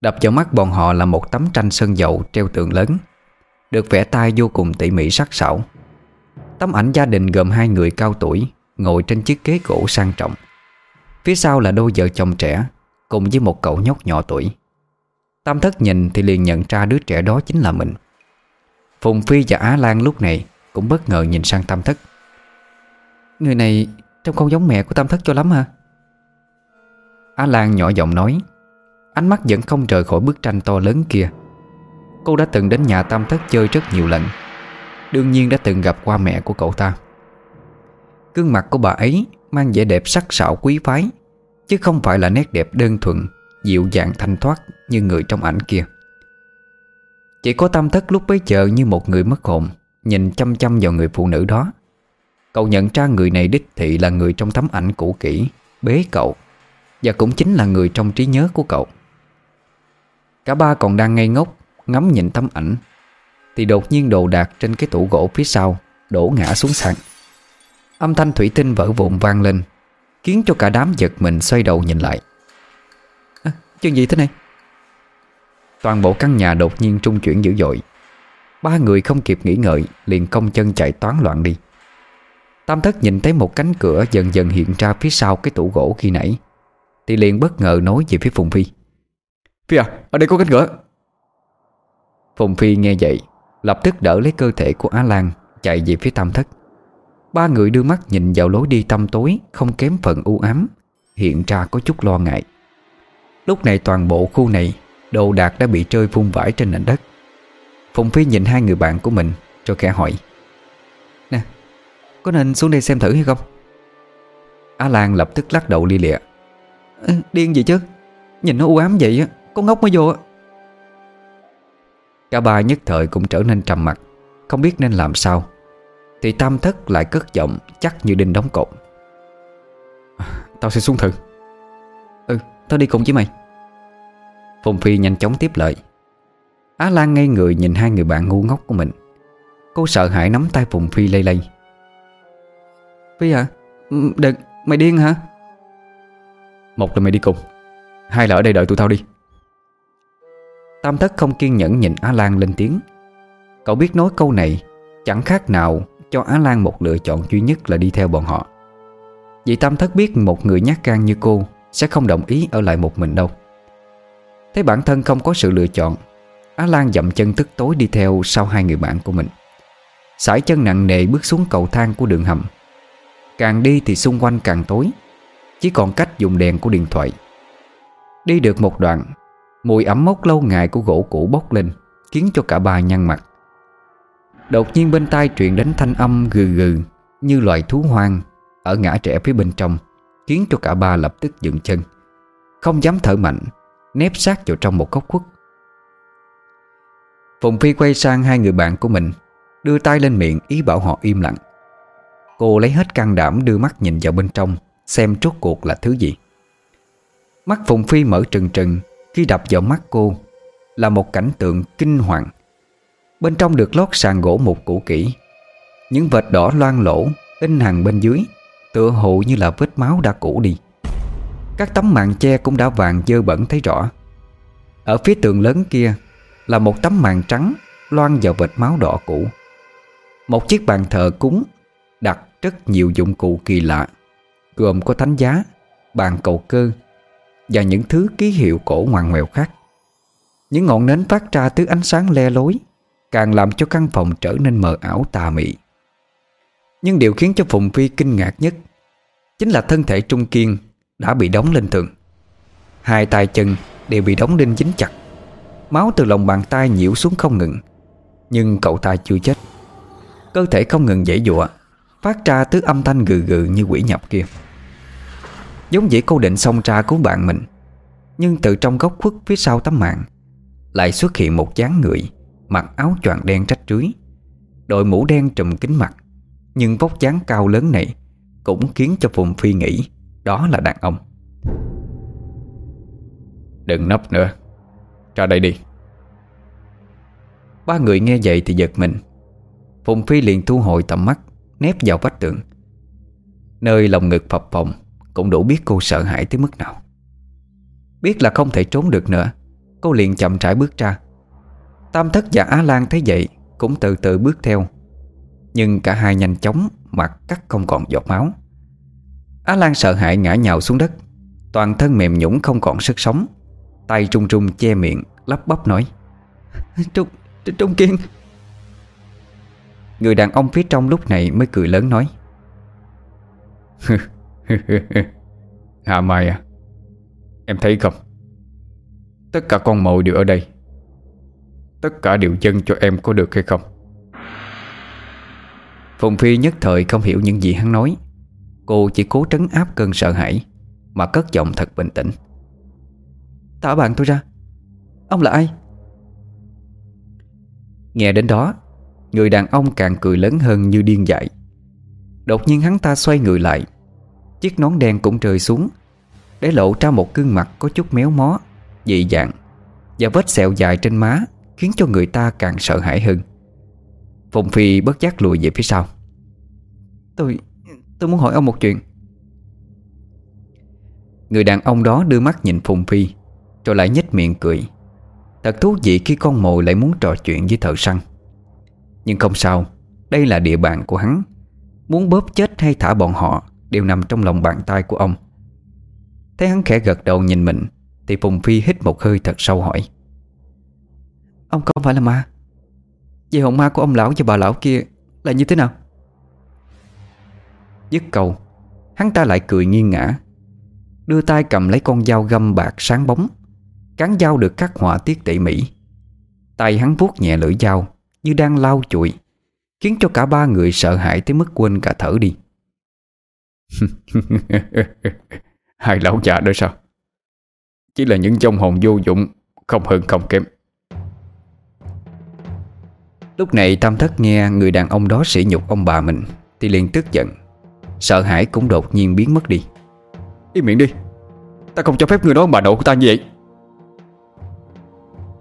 S1: Đập vào mắt bọn họ là một tấm tranh sơn dầu treo tượng lớn, Được vẽ tay vô cùng tỉ mỉ sắc sảo. Tấm ảnh gia đình gồm hai người cao tuổi Ngồi trên chiếc ghế gỗ sang trọng. Phía sau là đôi vợ chồng trẻ Cùng với một cậu nhóc nhỏ tuổi. Tam thất nhìn thì liền nhận ra đứa trẻ đó chính là mình. Phùng Phi và Á Lan lúc này cũng bất ngờ nhìn sang Tam thất.
S2: Người này trông không giống mẹ của Tam thất cho lắm hả?
S1: Á Lan nhỏ giọng nói. Ánh mắt vẫn không rời khỏi bức tranh to lớn kia. Cô đã từng đến nhà Tam Thất chơi rất nhiều lần. Đương nhiên đã từng gặp qua mẹ của cậu ta. Gương mặt của bà ấy mang vẻ đẹp sắc sảo quý phái, Chứ không phải là nét đẹp đơn thuần, Dịu dàng thanh thoát như người trong ảnh kia. Chỉ có Tam Thất lúc bấy giờ như một người mất hồn. Nhìn chăm chăm vào người phụ nữ đó. Cậu nhận ra người này đích thị là người trong tấm ảnh cũ kỹ Bế cậu Và cũng chính là người trong trí nhớ của cậu. Cả ba còn đang ngây ngốc Ngắm nhìn tấm ảnh Thì đột nhiên đồ đạc trên cái tủ gỗ phía sau Đổ ngã xuống sàn. Âm thanh thủy tinh vỡ vụn vang lên Khiến cho cả đám giật mình xoay đầu nhìn lại.
S2: À, Chuyện gì thế này?
S1: Toàn bộ căn nhà đột nhiên trung chuyển dữ dội. Ba người không kịp nghĩ ngợi Liền công chân chạy toán loạn đi. Tam thất nhìn thấy một cánh cửa Dần dần hiện ra phía sau cái tủ gỗ khi nãy Thì liền bất ngờ nói về phía Phùng Phi.
S3: Phi à, ở đây có cánh cửa.
S1: Phùng Phi nghe vậy Lập tức đỡ lấy cơ thể của Á Lan Chạy về phía tam thất. Ba người đưa mắt nhìn vào lối đi tăm tối Không kém phần u ám Hiện ra có chút lo ngại. Lúc này toàn bộ khu này Đồ đạc đã bị rơi vung vãi trên nền đất. Phùng Phi nhìn hai người bạn của mình Rồi khẽ hỏi.
S2: Nè Có nên xuống đây xem thử hay không?
S1: Á Lan lập tức lắc đầu li lịa.
S2: À, Điên gì chứ? Nhìn nó u ám vậy á Có ngốc mới vô á.
S1: Cả ba nhất thời cũng trở nên trầm mặt Không biết nên làm sao. Thì tam thất lại cất giọng Chắc như đinh đóng cột.
S3: À, tao sẽ xuống thử.
S2: Ừ tao đi cùng với mày.
S1: Phùng Phi nhanh chóng tiếp lời. Á Lan ngây người nhìn hai người bạn ngu ngốc của mình. Cô sợ hãi nắm tay Phùng Phi lây lây.
S2: Phi à Đừng Mày điên hả?
S3: Một là mày đi cùng Hai là ở đây đợi tụi tao đi.
S1: Tam thất không kiên nhẫn nhìn Á Lan lên tiếng. Cậu biết nói câu này Chẳng khác nào cho Á Lan một lựa chọn duy nhất là đi theo bọn họ. Vì Tam thất biết một người nhát gan như cô Sẽ không đồng ý ở lại một mình đâu. Thấy bản thân không có sự lựa chọn Á Lan dậm chân tức tối đi theo sau hai người bạn của mình. Sải chân nặng nề bước xuống cầu thang của đường hầm. Càng đi thì xung quanh càng tối, Chỉ còn cách dùng đèn của điện thoại. Đi được một đoạn, Mùi ẩm mốc lâu ngày của gỗ cũ bốc lên, Khiến cho cả ba nhăn mặt. Đột nhiên bên tai truyền đến thanh âm gừ gừ Như loài thú hoang Ở ngã trẻ phía bên trong, Khiến cho cả ba lập tức dựng chân. Không dám thở mạnh, Nép sát vào trong một góc khuất. Phùng Phi quay sang hai người bạn của mình, Đưa tay lên miệng ý bảo họ im lặng. Cô lấy hết can đảm đưa mắt nhìn vào bên trong, Xem rốt cuộc là thứ gì. Mắt Phùng Phi mở trừng trừng, Khi đập vào mắt cô, Là một cảnh tượng kinh hoàng. Bên trong được lót sàn gỗ một cũ kỹ. Những vệt đỏ loang lỗ In hàng bên dưới, Tựa hồ như là vết máu đã cũ đi. Các tấm màn che cũng đã vàng dơ bẩn thấy rõ. Ở phía tường lớn kia là một tấm màn trắng Loan vào vệt máu đỏ cũ. Một chiếc bàn thờ cúng Đặt rất nhiều dụng cụ kỳ lạ, Gồm có thánh giá, Bàn cầu cơ Và những thứ ký hiệu cổ ngoằn ngoèo khác. Những ngọn nến phát ra thứ ánh sáng le lối, Càng làm cho căn phòng trở nên mờ ảo tà mị. Nhưng điều khiến cho Phùng Phi kinh ngạc nhất Chính là thân thể Trung Kiên Đã bị đóng lên tường. Hai tay chân đều bị đóng đinh dính chặt. Máu từ lòng bàn tay nhiễu xuống không ngừng. Nhưng cậu ta chưa chết. Cơ thể không ngừng dãy dụa Phát ra thứ âm thanh gừ gừ như quỷ nhập kia. Giống dĩ cô định xông ra cứu bạn mình, Nhưng từ trong góc khuất phía sau tấm mạng Lại xuất hiện một dáng người, Mặc áo choàng đen rách rưới, Đội mũ đen trùm kính mặt. Nhưng vóc dáng cao lớn này Cũng khiến cho Phùng Phi nghĩ Đó là đàn ông.
S3: Đừng nấp nữa. Ra đây đi.
S1: Ba người nghe vậy thì giật mình. Phùng Phi liền thu hồi tầm mắt, Nép vào vách tường. Nơi lòng ngực phập phồng Cũng đủ biết cô sợ hãi tới mức nào. Biết là không thể trốn được nữa, Cô liền chậm rãi bước ra. Tam thất và Á Lan thấy vậy Cũng từ từ bước theo. Nhưng cả hai nhanh chóng, Mặt cắt không còn giọt máu. Á Lan sợ hãi ngã nhào xuống đất. Toàn thân mềm nhũng không còn sức sống. Tay trung trung che miệng Lắp bắp nói.
S2: Trung, Trung Kiên.
S1: Người đàn ông phía trong lúc này mới cười lớn nói.
S3: Hà (laughs) Mai à Em thấy không? Tất cả con mồi đều ở đây. Tất cả đều chân cho em có được hay không?
S1: Phùng Phi nhất thời không hiểu những gì hắn nói. Cô chỉ cố trấn áp cơn sợ hãi Mà cất giọng thật bình tĩnh
S2: Thả bạn tôi ra. Ông là ai?
S1: Nghe đến đó Người đàn ông càng cười lớn hơn như điên dại. Đột nhiên hắn ta xoay người lại. Chiếc nón đen cũng rơi xuống Để lộ ra một gương mặt có chút méo mó Dị dạng Và vết sẹo dài trên má Khiến cho người ta càng sợ hãi hơn. Phùng Phi bất giác lùi về phía sau.
S2: Tôi Tôi muốn hỏi ông một chuyện.
S1: Người đàn ông đó đưa mắt nhìn Phùng Phi rồi lại nhếch miệng cười. Thật thú vị khi con mồi lại muốn trò chuyện với thợ săn. Nhưng không sao, Đây là địa bàn của hắn. Muốn bóp chết hay thả bọn họ Đều nằm trong lòng bàn tay của ông. Thấy hắn khẽ gật đầu nhìn mình, Thì Phùng Phi hít một hơi thật sâu hỏi.
S2: Ông không phải là ma. Vậy hồn ma của ông lão và bà lão kia Là như thế nào?
S1: Dứt câu, Hắn ta lại cười nghiêng ngã Đưa tay cầm lấy con dao găm bạc sáng bóng. Cán dao được khắc họa tiết tỉ mỉ Tay hắn vuốt nhẹ lưỡi dao, Như đang lau chùi, Khiến cho cả ba người sợ hãi tới mức quên cả thở đi. (laughs)
S3: Hai lão già đó sao? Chỉ là những trong hồn vô dụng, Không hơn không kém.
S1: Lúc này Tam Thất nghe người đàn ông đó sỉ nhục ông bà mình, Thì liền tức giận. Sợ hãi cũng đột nhiên biến mất đi.
S3: Im miệng đi. Ta không cho phép người đó bà nội của ta như vậy.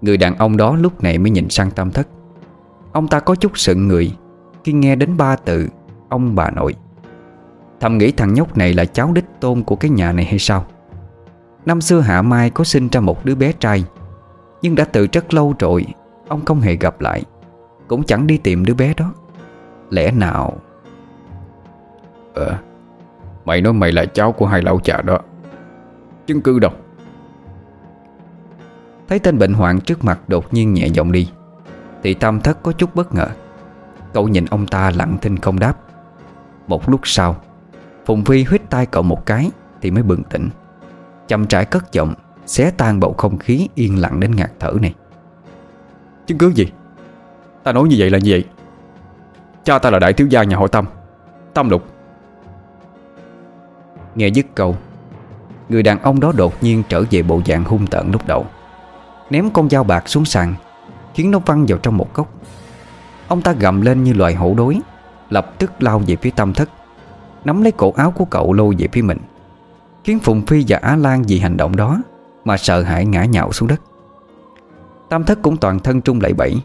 S1: Người đàn ông đó lúc này mới nhìn sang Tam Thất. Ông ta có chút sững người. Khi nghe đến ba từ, Ông bà nội, Thầm nghĩ thằng nhóc này là cháu đích tôn của cái nhà này hay sao? Năm xưa Hạ Mai có sinh ra một đứa bé trai, Nhưng đã từ rất lâu rồi, Ông không hề gặp lại. Cũng chẳng đi tìm đứa bé đó. Lẽ nào
S3: Ờ Mày nói mày là cháu của hai lão già đó. Chứng cứ đâu?
S1: Thấy tên bệnh hoạn trước mặt đột nhiên nhẹ giọng đi. Thì Tam Thất có chút bất ngờ. Cậu nhìn ông ta lặng thinh không đáp. Một lúc sau Phùng Phi huyết tay cậu một cái Thì mới bừng tỉnh. Chậm trải cất giọng Xé tan bầu không khí yên lặng đến ngạt thở này.
S3: Chứng cứ gì? Ta nói như vậy là gì vậy. Cha ta là đại thiếu gia nhà họ Tâm Tâm lục.
S1: Nghe dứt câu Người đàn ông đó đột nhiên trở về bộ dạng hung tợn lúc đầu Ném con dao bạc xuống sàn Khiến nó văng vào trong một góc. Ông ta gầm lên như loài hổ đối Lập tức lao về phía tâm thất Nắm lấy cổ áo của cậu lôi về phía mình Khiến Phùng Phi và Á Lan vì hành động đó Mà sợ hãi ngã nhạo xuống đất. Tam thất cũng toàn thân trung lẩy bẩy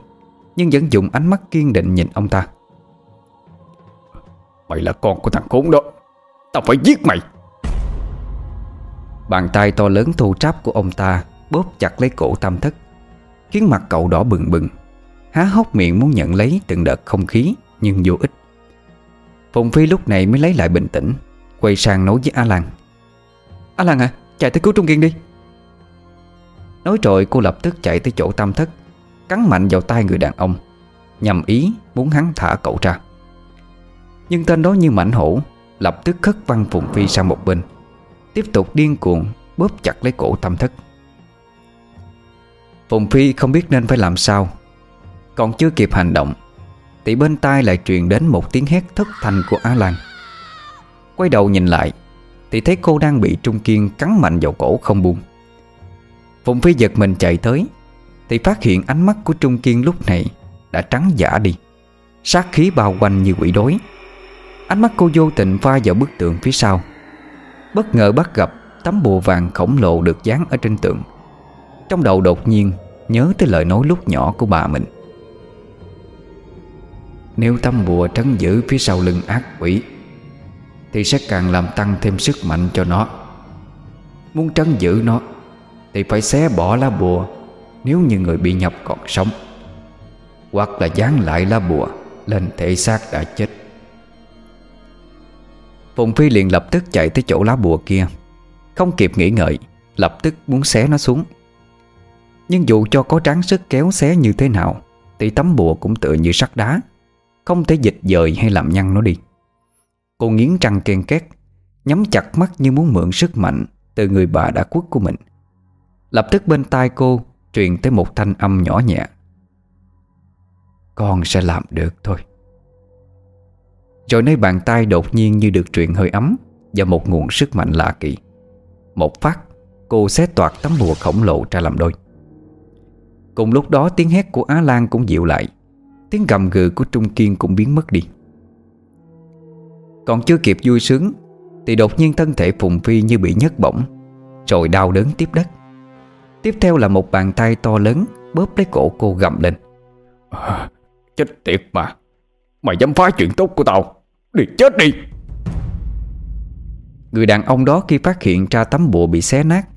S1: Nhưng vẫn dùng ánh mắt kiên định nhìn ông ta.
S3: Mày là con của thằng khốn đó Tao phải giết mày.
S1: Bàn tay to lớn thô tráp của ông ta Bóp chặt lấy cổ tam thất, Khiến mặt cậu đỏ bừng bừng. Há hốc miệng muốn nhận lấy từng đợt không khí, Nhưng vô ích. Phùng Phi lúc này mới lấy lại bình tĩnh, Quay sang nói với A Lan.
S2: A Lan à chạy tới cứu Trung Kiên đi.
S1: Nói rồi cô lập tức chạy tới chỗ tam thất, Cắn mạnh vào tay người đàn ông, Nhằm ý muốn hắn thả cậu ra. Nhưng tên đó như mảnh hổ, Lập tức khất văng Phùng Phi sang một bên, Tiếp tục điên cuồng Bóp chặt lấy cổ tam thất. Phùng Phi không biết nên phải làm sao. Còn chưa kịp hành động, Thì bên tai lại truyền đến một tiếng hét thất thanh của Á Lan. Quay đầu nhìn lại, Thì thấy cô đang bị Trung Kiên cắn mạnh vào cổ không buông. Phùng Phi giật mình chạy tới, Thì phát hiện ánh mắt của Trung Kiên lúc này Đã trắng giả đi. Sát khí bao quanh như quỷ đối Ánh mắt cô vô tình pha vào bức tượng phía sau. Bất ngờ bắt gặp Tấm bùa vàng khổng lồ được dán ở trên tượng trong đầu đột nhiên Nhớ tới lời nói lúc nhỏ của bà mình. Nếu tấm bùa trấn giữ phía sau lưng ác quỷ, Thì sẽ càng làm tăng thêm sức mạnh cho nó. Muốn trấn giữ nó, Thì phải xé bỏ lá bùa Nếu như người bị nhập còn sống, Hoặc là dán lại lá bùa Lên thể xác đã chết. Phùng Phi liền lập tức chạy tới chỗ lá bùa kia. Không kịp nghĩ ngợi, Lập tức muốn xé nó xuống. Nhưng dù cho có tráng sức kéo xé như thế nào, Thì tấm bùa cũng tựa như sắt đá, Không thể dịch dời hay làm nhăn nó đi. Cô nghiến răng ken két, Nhắm chặt mắt như muốn mượn sức mạnh Từ người bà đã quất của mình. Lập tức bên tai cô Truyền tới một thanh âm nhỏ nhẹ. Con sẽ làm được thôi. Rồi nơi bàn tay đột nhiên như được truyền hơi ấm Và một nguồn sức mạnh lạ kỳ. Một phát, Cô xé toạc tấm bùa khổng lồ ra làm đôi. Cùng lúc đó tiếng hét của Á Lan cũng dịu lại. Tiếng gầm gừ của Trung Kiên cũng biến mất đi. Còn chưa kịp vui sướng Thì đột nhiên thân thể Phùng Phi như bị nhấc bổng Rồi đau đớn tiếp đất. Tiếp theo là một bàn tay to lớn Bóp lấy cổ cô gầm lên.
S3: À, Chết tiệt mà. Mày dám phá chuyện tốt của tao. Đi chết đi.
S1: Người đàn ông đó khi phát hiện ra tấm bùa bị xé nát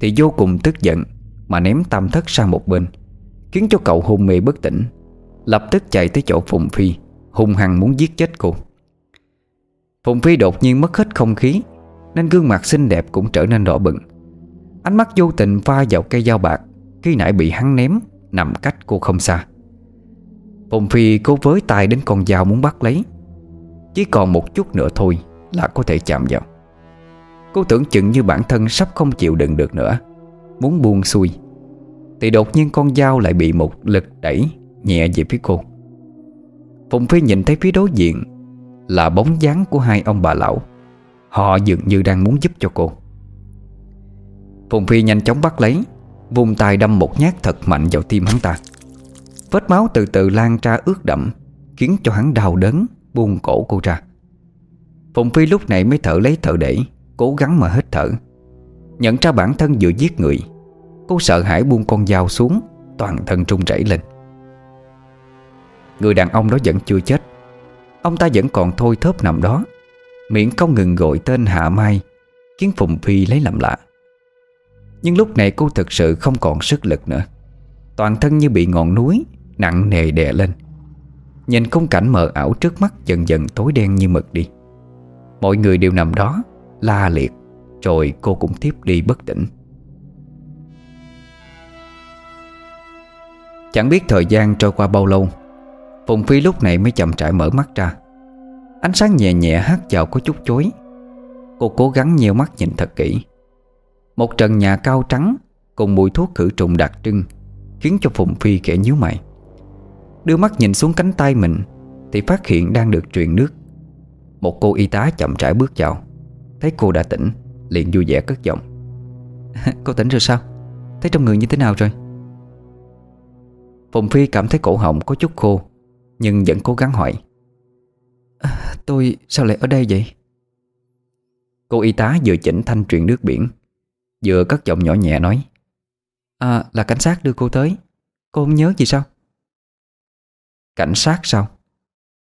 S1: Thì vô cùng tức giận Mà ném tam thất sang một bên Khiến cho cậu hôn mê bất tỉnh. Lập tức chạy tới chỗ Phùng Phi, Hung hăng muốn giết chết cô. Phùng Phi đột nhiên mất hết không khí, Nên gương mặt xinh đẹp cũng trở nên đỏ bừng. Ánh mắt vô tình pha vào cây dao bạc, Khi nãy bị hắn ném, Nằm cách cô không xa. Phùng Phi cố với tay đến con dao muốn bắt lấy. Chỉ còn một chút nữa thôi Là có thể chạm vào. Cô tưởng chừng như bản thân sắp không chịu đựng được nữa, Muốn buông xuôi. Thì đột nhiên con dao lại bị một lực đẩy Nhẹ về phía cô. Phùng Phi nhìn thấy phía đối diện Là bóng dáng của hai ông bà lão. Họ dường như đang muốn giúp cho cô. Phùng Phi nhanh chóng bắt lấy Vùng tay đâm một nhát thật mạnh vào tim hắn ta. Vết máu từ từ lan ra ướt đậm Khiến cho hắn đau đớn, Buông cổ cô ra. Phùng Phi lúc này mới thở lấy thở để, Cố gắng mà hít thở. Nhận ra bản thân vừa giết người Cô sợ hãi buông con dao xuống, Toàn thân trung rẩy lên. Người đàn ông đó vẫn chưa chết. Ông ta vẫn còn thôi thớp nằm đó, Miệng không ngừng gọi tên Hạ Mai, Khiến Phùng Phi lấy làm lạ. Nhưng lúc này cô thực sự không còn sức lực nữa. Toàn thân như bị ngọn núi Nặng nề đè lên. Nhìn khung cảnh mờ ảo trước mắt dần dần tối đen như mực đi. Mọi người đều nằm đó, La liệt, Rồi cô cũng tiếp đi bất tỉnh. Chẳng biết thời gian trôi qua bao lâu, Phùng Phi lúc này mới chậm rãi mở mắt ra. Ánh sáng nhẹ nhẹ hát vào có chút chối Cô cố gắng nhiều mắt nhìn thật kỹ. Một trần nhà cao trắng Cùng mùi thuốc khử trùng đặc trưng Khiến cho Phùng Phi kẻ nhíu mày. Đưa mắt nhìn xuống cánh tay mình Thì phát hiện đang được truyền nước. Một cô y tá chậm rãi bước vào. Thấy cô đã tỉnh, Liền vui vẻ cất giọng. (laughs) Cô tỉnh rồi sao? Thấy trong người như thế nào rồi? Phùng Phi cảm thấy cổ họng có chút khô Nhưng vẫn cố gắng hỏi. À, Tôi sao lại ở đây vậy? Cô y tá vừa chỉnh thanh truyền nước biển Vừa cất giọng nhỏ nhẹ nói. À là cảnh sát đưa cô tới. Cô không nhớ gì sao? Cảnh sát sao?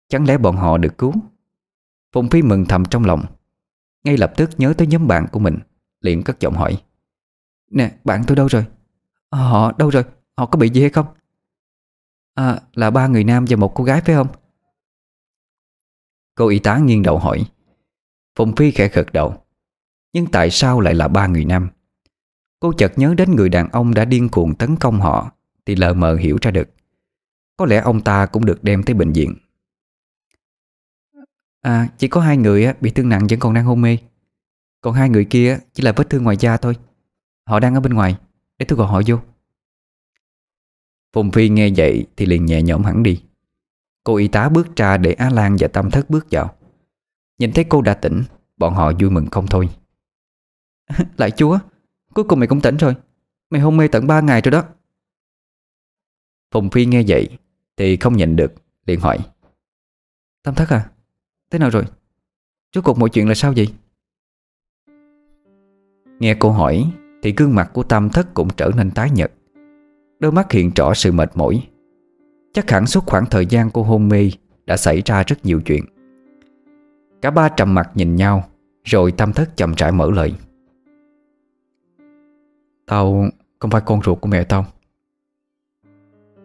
S1: Chẳng lẽ bọn họ được cứu? Phùng Phi mừng thầm trong lòng Ngay lập tức nhớ tới nhóm bạn của mình Liền cất giọng hỏi. Nè bạn tôi đâu rồi? Ờ, họ đâu rồi? Họ có bị gì hay không? À là ba người nam và một cô gái phải không? Cô y tá nghiêng đầu hỏi. Phùng Phi khẽ khật đầu. Nhưng tại sao lại là ba người nam? Cô chợt nhớ đến người đàn ông đã điên cuồng tấn công họ, Thì lờ mờ hiểu ra được. Có lẽ ông ta cũng được đem tới bệnh viện. À chỉ có hai người bị thương nặng vẫn còn đang hôn mê. Còn hai người kia chỉ là vết thương ngoài da thôi. Họ đang ở bên ngoài. Để tôi gọi họ vô. Phùng Phi nghe vậy thì liền nhẹ nhõm hẳn đi. Cô y tá bước ra để Á Lan và Tâm Thất bước vào. Nhìn thấy cô đã tỉnh, Bọn họ vui mừng không thôi. (laughs) Lại chúa, Cuối cùng mày cũng tỉnh rồi. Mày hôn mê tận 3 ngày rồi đó. Phùng Phi nghe vậy Thì không nhận được, liền hỏi. Tâm Thất à Thế nào rồi? Rốt cuộc mọi chuyện là sao vậy? Nghe cô hỏi Thì gương mặt của Tâm Thất cũng trở nên tái nhợt. Đôi mắt hiện rõ sự mệt mỏi. Chắc hẳn suốt khoảng thời gian cô hôn mê Đã xảy ra rất nhiều chuyện. Cả ba trầm mặt nhìn nhau, Rồi tâm thất chậm rãi mở lời. Tao không phải con ruột của mẹ tao.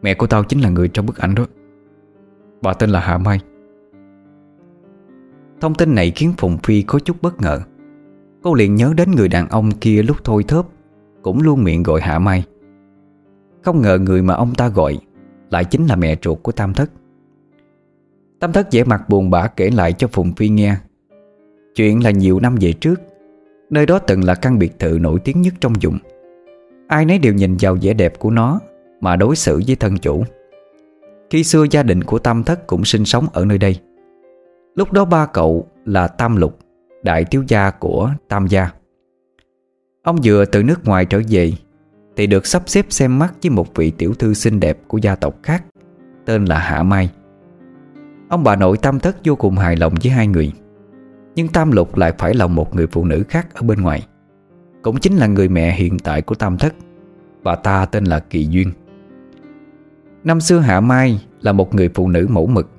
S1: Mẹ của tao chính là người trong bức ảnh đó. Bà tên là Hạ Mai. Thông tin này khiến Phùng Phi có chút bất ngờ. Cô liền nhớ đến người đàn ông kia lúc thôi thớp, Cũng luôn miệng gọi Hạ Mai. Không ngờ người mà ông ta gọi Lại chính là mẹ ruột của Tam Thất. Tam Thất vẻ mặt buồn bã kể lại cho Phùng Phi nghe. Chuyện là nhiều năm về trước, Nơi đó từng là căn biệt thự nổi tiếng nhất trong vùng. Ai nấy đều nhìn vào vẻ đẹp của nó Mà đối xử với thân chủ. Khi xưa gia đình của Tam Thất cũng sinh sống ở nơi đây. Lúc đó ba cậu là Tam Lục, Đại thiếu gia của Tam gia. Ông vừa từ nước ngoài trở về thì được sắp xếp xem mắt với một vị tiểu thư xinh đẹp của gia tộc khác, Tên là Hạ Mai. Ông bà nội Tam Thất vô cùng hài lòng với hai người, Nhưng Tam Lục lại phải lòng một người phụ nữ khác ở bên ngoài. Cũng chính là người mẹ hiện tại của Tam Thất, Bà ta tên là Kỳ Duyên. Năm xưa Hạ Mai là một người phụ nữ mẫu mực,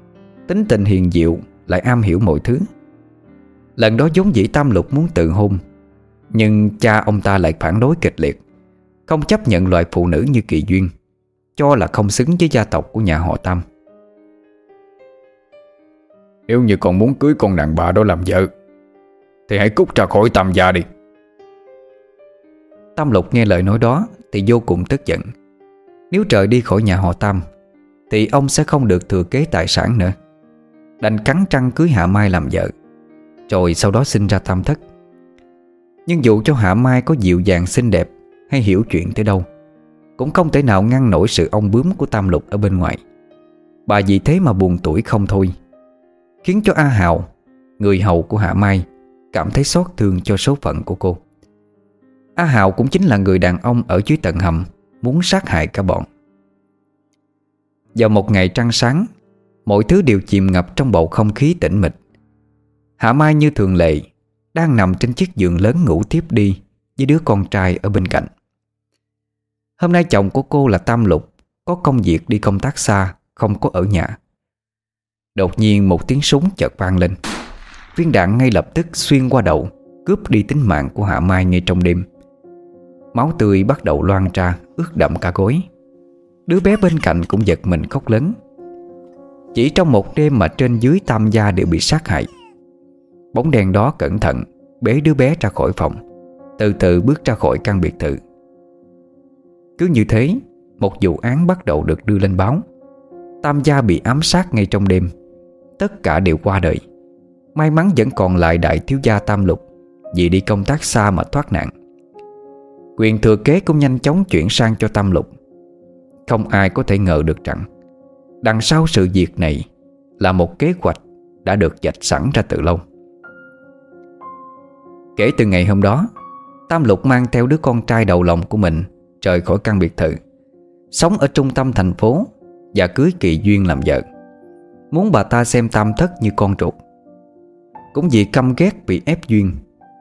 S1: Tính tình hiền diệu Lại am hiểu mọi thứ. Lần đó giống dĩ Tam Lục muốn tự hôn, Nhưng cha ông ta lại phản đối kịch liệt. Không chấp nhận loại phụ nữ như Kỳ Duyên Cho là không xứng với gia tộc của nhà họ Tam.
S3: Nếu như còn muốn cưới con đàn bà đó làm vợ Thì hãy cút ra khỏi Tam gia đi.
S1: Tam Lục nghe lời nói đó Thì vô cùng tức giận. Nếu trời đi khỏi nhà họ Tam Thì ông sẽ không được thừa kế tài sản nữa. Đành cắn trăng cưới Hạ Mai làm vợ Rồi sau đó sinh ra Tam Thất. Nhưng dù cho Hạ Mai có dịu dàng xinh đẹp hay hiểu chuyện tới đâu. Cũng không thể nào ngăn nổi sự ông bướm của Tam Lục ở bên ngoài. Bà vì thế mà buồn tuổi không thôi, Khiến cho A Hào Người hầu của Hạ Mai, Cảm thấy xót thương cho số phận của cô. A Hào cũng chính là người đàn ông ở dưới tận hầm, Muốn sát hại cả bọn. Vào một ngày trăng sáng, Mọi thứ đều chìm ngập trong bầu không khí tĩnh mịch. Hạ Mai như thường lệ, Đang nằm trên chiếc giường lớn ngủ tiếp đi Với đứa con trai ở bên cạnh. Hôm nay chồng của cô là Tam Lục, Có công việc đi công tác xa, Không có ở nhà. Đột nhiên một tiếng súng chợt vang lên. Viên đạn ngay lập tức xuyên qua đầu, Cướp đi tính mạng của Hạ Mai ngay trong đêm. Máu tươi bắt đầu loan ra, Ướt đậm cả gối. Đứa bé bên cạnh cũng giật mình khóc lớn. Chỉ trong một đêm mà trên dưới tam gia đều bị sát hại. Bóng đèn đó cẩn thận, Bế đứa bé ra khỏi phòng. Từ từ bước ra khỏi căn biệt thự. Cứ như thế, Một vụ án bắt đầu được đưa lên báo. Tam gia bị ám sát ngay trong đêm. Tất cả đều qua đời. May mắn vẫn còn lại đại thiếu gia Tam Lục, Vì đi công tác xa mà thoát nạn. Quyền thừa kế cũng nhanh chóng chuyển sang cho Tam Lục. Không ai có thể ngờ được rằng, Đằng sau sự việc này Là một kế hoạch đã được dạch sẵn ra từ lâu. Kể từ ngày hôm đó, Tam Lục mang theo đứa con trai đầu lòng của mình Rời khỏi căn biệt thự. Sống ở trung tâm thành phố Và cưới Kỳ Duyên làm vợ. Muốn bà ta xem Tam Thất như con ruột. Cũng vì căm ghét bị ép Duyên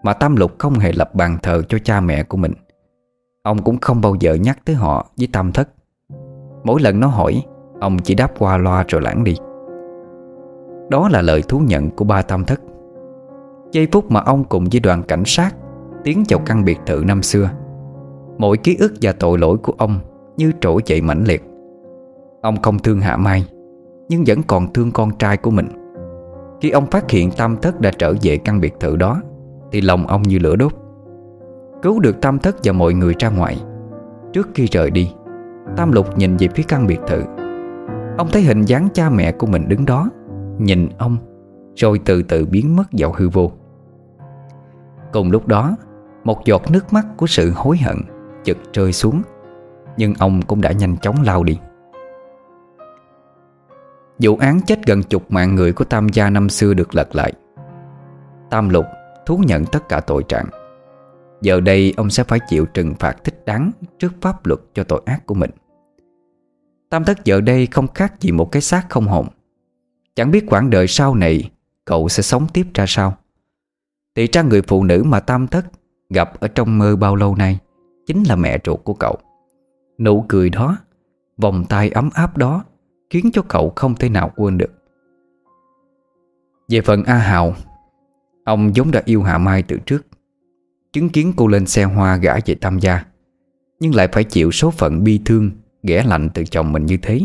S1: Mà Tam Lục không hề lập bàn thờ cho cha mẹ của mình. Ông cũng không bao giờ nhắc tới họ với Tam Thất. Mỗi lần nó hỏi, Ông chỉ đáp qua loa rồi lãng đi. Đó là lời thú nhận của ba Tam Thất. Giây phút mà ông cùng với đoàn cảnh sát Tiến vào căn biệt thự năm xưa Mỗi ký ức và tội lỗi của ông Như trỗi dậy mãnh liệt. Ông không thương Hạ Mai, Nhưng vẫn còn thương con trai của mình. Khi ông phát hiện Tam Thất đã trở về căn biệt thự đó, Thì lòng ông như lửa đốt. Cứu được Tam Thất và mọi người ra ngoài. Trước khi rời đi, Tam Lục nhìn về phía căn biệt thự. Ông thấy hình dáng cha mẹ của mình đứng đó, Nhìn ông, Rồi từ từ biến mất vào hư vô. Cùng lúc đó, Một giọt nước mắt của sự hối hận Chực rơi xuống, Nhưng ông cũng đã nhanh chóng lao đi. Vụ án chết gần chục mạng người của Tam gia năm xưa được lật lại. Tam Lục thú nhận tất cả tội trạng. Giờ đây ông sẽ phải chịu trừng phạt thích đáng Trước pháp luật cho tội ác của mình. Tam thất giờ đây không khác gì một cái xác không hồn. Chẳng biết quãng đời sau này, Cậu sẽ sống tiếp ra sao? Thì ra người phụ nữ mà Tam thất Gặp ở trong mơ bao lâu nay? Chính là mẹ ruột của cậu. Nụ cười đó, Vòng tay ấm áp đó Khiến cho cậu không thể nào quên được. Về phần A Hào, Ông giống đã yêu Hạ Mai từ trước, Chứng kiến cô lên xe hoa gã về Tam gia, Nhưng lại phải chịu số phận bi thương Ghẻ lạnh từ chồng mình như thế,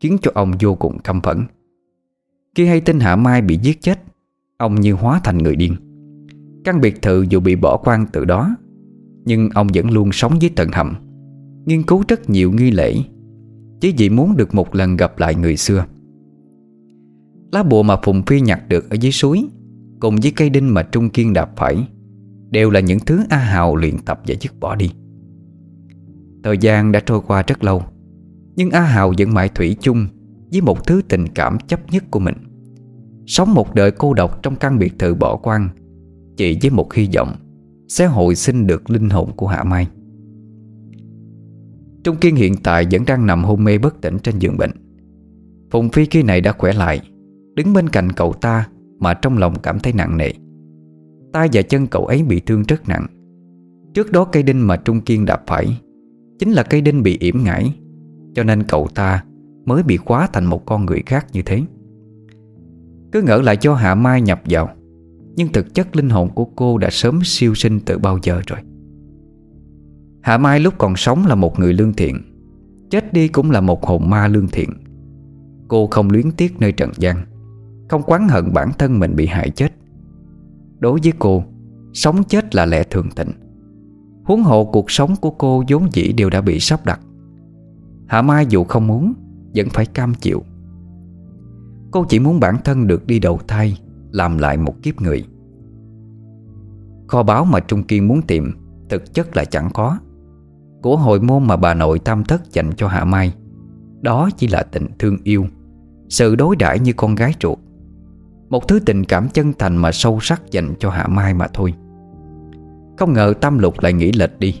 S1: Khiến cho ông vô cùng căm phẫn. Khi hay tin Hạ Mai bị giết chết, Ông như hóa thành người điên. Căn biệt thự dù bị bỏ quan từ đó nhưng ông vẫn luôn sống dưới tận hầm. Nghiên cứu rất nhiều nghi lễ. Chỉ vì muốn được một lần gặp lại người xưa. Lá bùa mà Phùng Phi nhặt được ở dưới suối, Cùng với cây đinh mà Trung Kiên đạp phải, Đều là những thứ A Hào luyện tập và dứt bỏ đi. Thời gian đã trôi qua rất lâu, Nhưng A Hào vẫn mãi thủy chung Với một thứ tình cảm chấp nhất của mình. Sống một đời cô độc trong căn biệt thự bỏ quan Chỉ với một hy vọng sẽ hồi sinh được linh hồn của Hạ Mai. Trung Kiên hiện tại vẫn đang nằm hôn mê bất tỉnh trên giường bệnh. Phùng Phi khi này đã khỏe lại, Đứng bên cạnh cậu ta Mà trong lòng cảm thấy nặng nề. Tay và chân cậu ấy bị thương rất nặng. Trước đó cây đinh mà Trung Kiên đạp phải, Chính là cây đinh bị yểm ngải, Cho nên cậu ta mới bị khóa thành một con người khác như thế. Cứ ngỡ lại cho Hạ Mai nhập vào nhưng thực chất linh hồn của cô đã sớm siêu sinh từ bao giờ rồi. Hạ Mai lúc còn sống là một người lương thiện, Chết đi cũng là một hồn ma lương thiện. Cô không luyến tiếc nơi trần gian, Không quán hận bản thân mình bị hại chết. Đối với cô, Sống chết là lẽ thường tình. Huống hộ cuộc sống của cô vốn dĩ đều đã bị sắp đặt. Hạ Mai dù không muốn, Vẫn phải cam chịu. Cô chỉ muốn bản thân được đi đầu thai làm lại một kiếp người. Kho báo mà Trung Kiên muốn tìm, Thực chất là chẳng có. Của hồi môn mà bà nội tam thất dành cho Hạ Mai, Đó chỉ là tình thương yêu, Sự đối đãi như con gái ruột. Một thứ tình cảm chân thành mà sâu sắc dành cho Hạ Mai mà thôi. Không ngờ Tam Lục lại nghĩ lệch đi,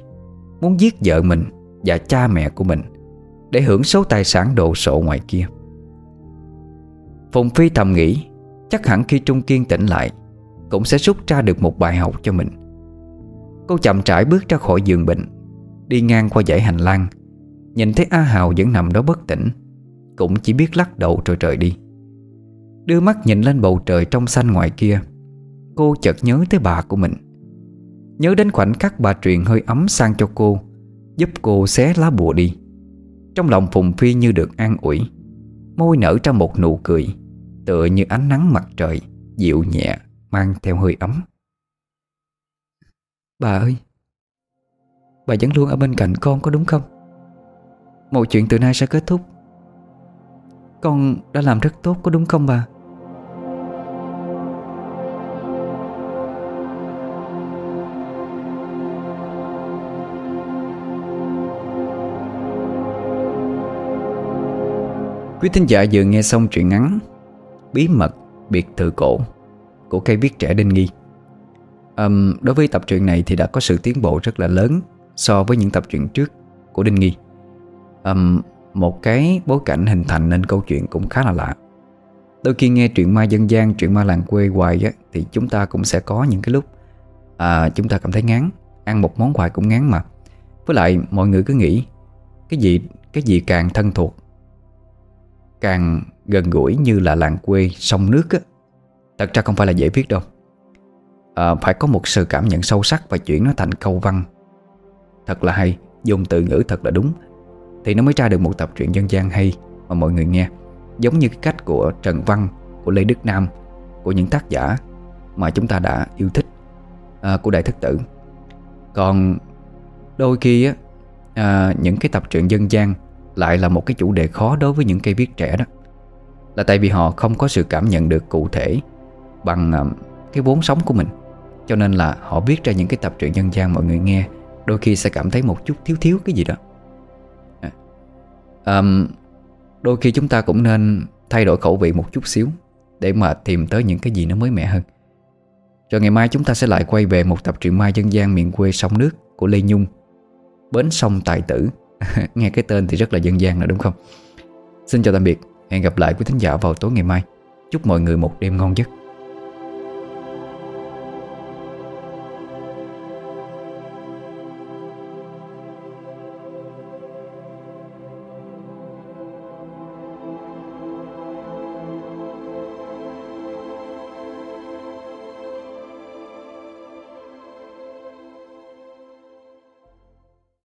S1: Muốn giết vợ mình và cha mẹ của mình Để hưởng số tài sản đồ sộ ngoài kia. Phùng Phi thầm nghĩ Chắc hẳn khi Trung Kiên tỉnh lại, Cũng sẽ rút ra được một bài học cho mình. Cô chậm trải bước ra khỏi giường bệnh, Đi ngang qua dãy hành lang, Nhìn thấy A Hào vẫn nằm đó bất tỉnh, Cũng chỉ biết lắc đầu rồi rời đi. Đưa mắt nhìn lên bầu trời trong xanh ngoài kia, Cô chợt nhớ tới bà của mình. Nhớ đến khoảnh khắc bà truyền hơi ấm sang cho cô, Giúp cô xé lá bùa đi. Trong lòng Phùng Phi như được an ủi, Môi nở ra một nụ cười. Tựa như ánh nắng mặt trời, Dịu nhẹ, Mang theo hơi ấm.
S2: Bà ơi, Bà vẫn luôn ở bên cạnh con có đúng không? Mọi chuyện từ nay sẽ kết thúc. Con đã làm rất tốt, có đúng không bà?
S1: Quý thính giả vừa nghe xong truyện ngắn Bí mật biệt thự cổ Của cây viết trẻ Đinh Nghi. Um, Đối với tập truyện này thì đã có sự tiến bộ rất là lớn So với những tập truyện trước của Đinh Nghi. Um, Một cái bối cảnh hình thành nên câu chuyện cũng khá là lạ. Đôi khi nghe truyện ma dân gian, truyện ma làng quê hoài á, Thì chúng ta cũng sẽ có những cái lúc à, Chúng ta cảm thấy ngán Ăn một món hoài cũng ngán mà. Với lại mọi người cứ nghĩ Cái gì cái gì càng thân thuộc Càng gần gũi như là làng quê sông nước á. Thật ra không phải là dễ viết đâu. À, Phải có một sự cảm nhận sâu sắc Và chuyển nó thành câu văn. Thật là hay Dùng từ ngữ thật là đúng. Thì nó mới ra được một tập truyện dân gian hay Mà mọi người nghe. Giống như cái cách của Trần Văn Của Lê Đức Nam Của những tác giả Mà chúng ta đã yêu thích à, Của Đại Thất Tử. Còn đôi khi á à, Những cái tập truyện dân gian lại là một cái chủ đề khó đối với những cây viết trẻ đó. Là tại vì họ không có sự cảm nhận được cụ thể Bằng uh, cái vốn sống của mình. Cho nên là họ viết ra những cái tập truyện dân gian mọi người nghe Đôi khi sẽ cảm thấy một chút thiếu thiếu cái gì đó. À, um, Đôi khi chúng ta cũng nên thay đổi khẩu vị một chút xíu Để mà tìm tới những cái gì nó mới mẻ hơn. Rồi ngày mai chúng ta sẽ lại quay về một tập truyện mai dân gian miền quê sông nước của Lê Nhung Bến sông Tài Tử. (laughs) Nghe cái tên thì rất là dân gian rồi đúng không? Xin chào tạm biệt. Hẹn gặp lại quý thính giả vào tối ngày mai. Chúc mọi người một đêm ngon giấc.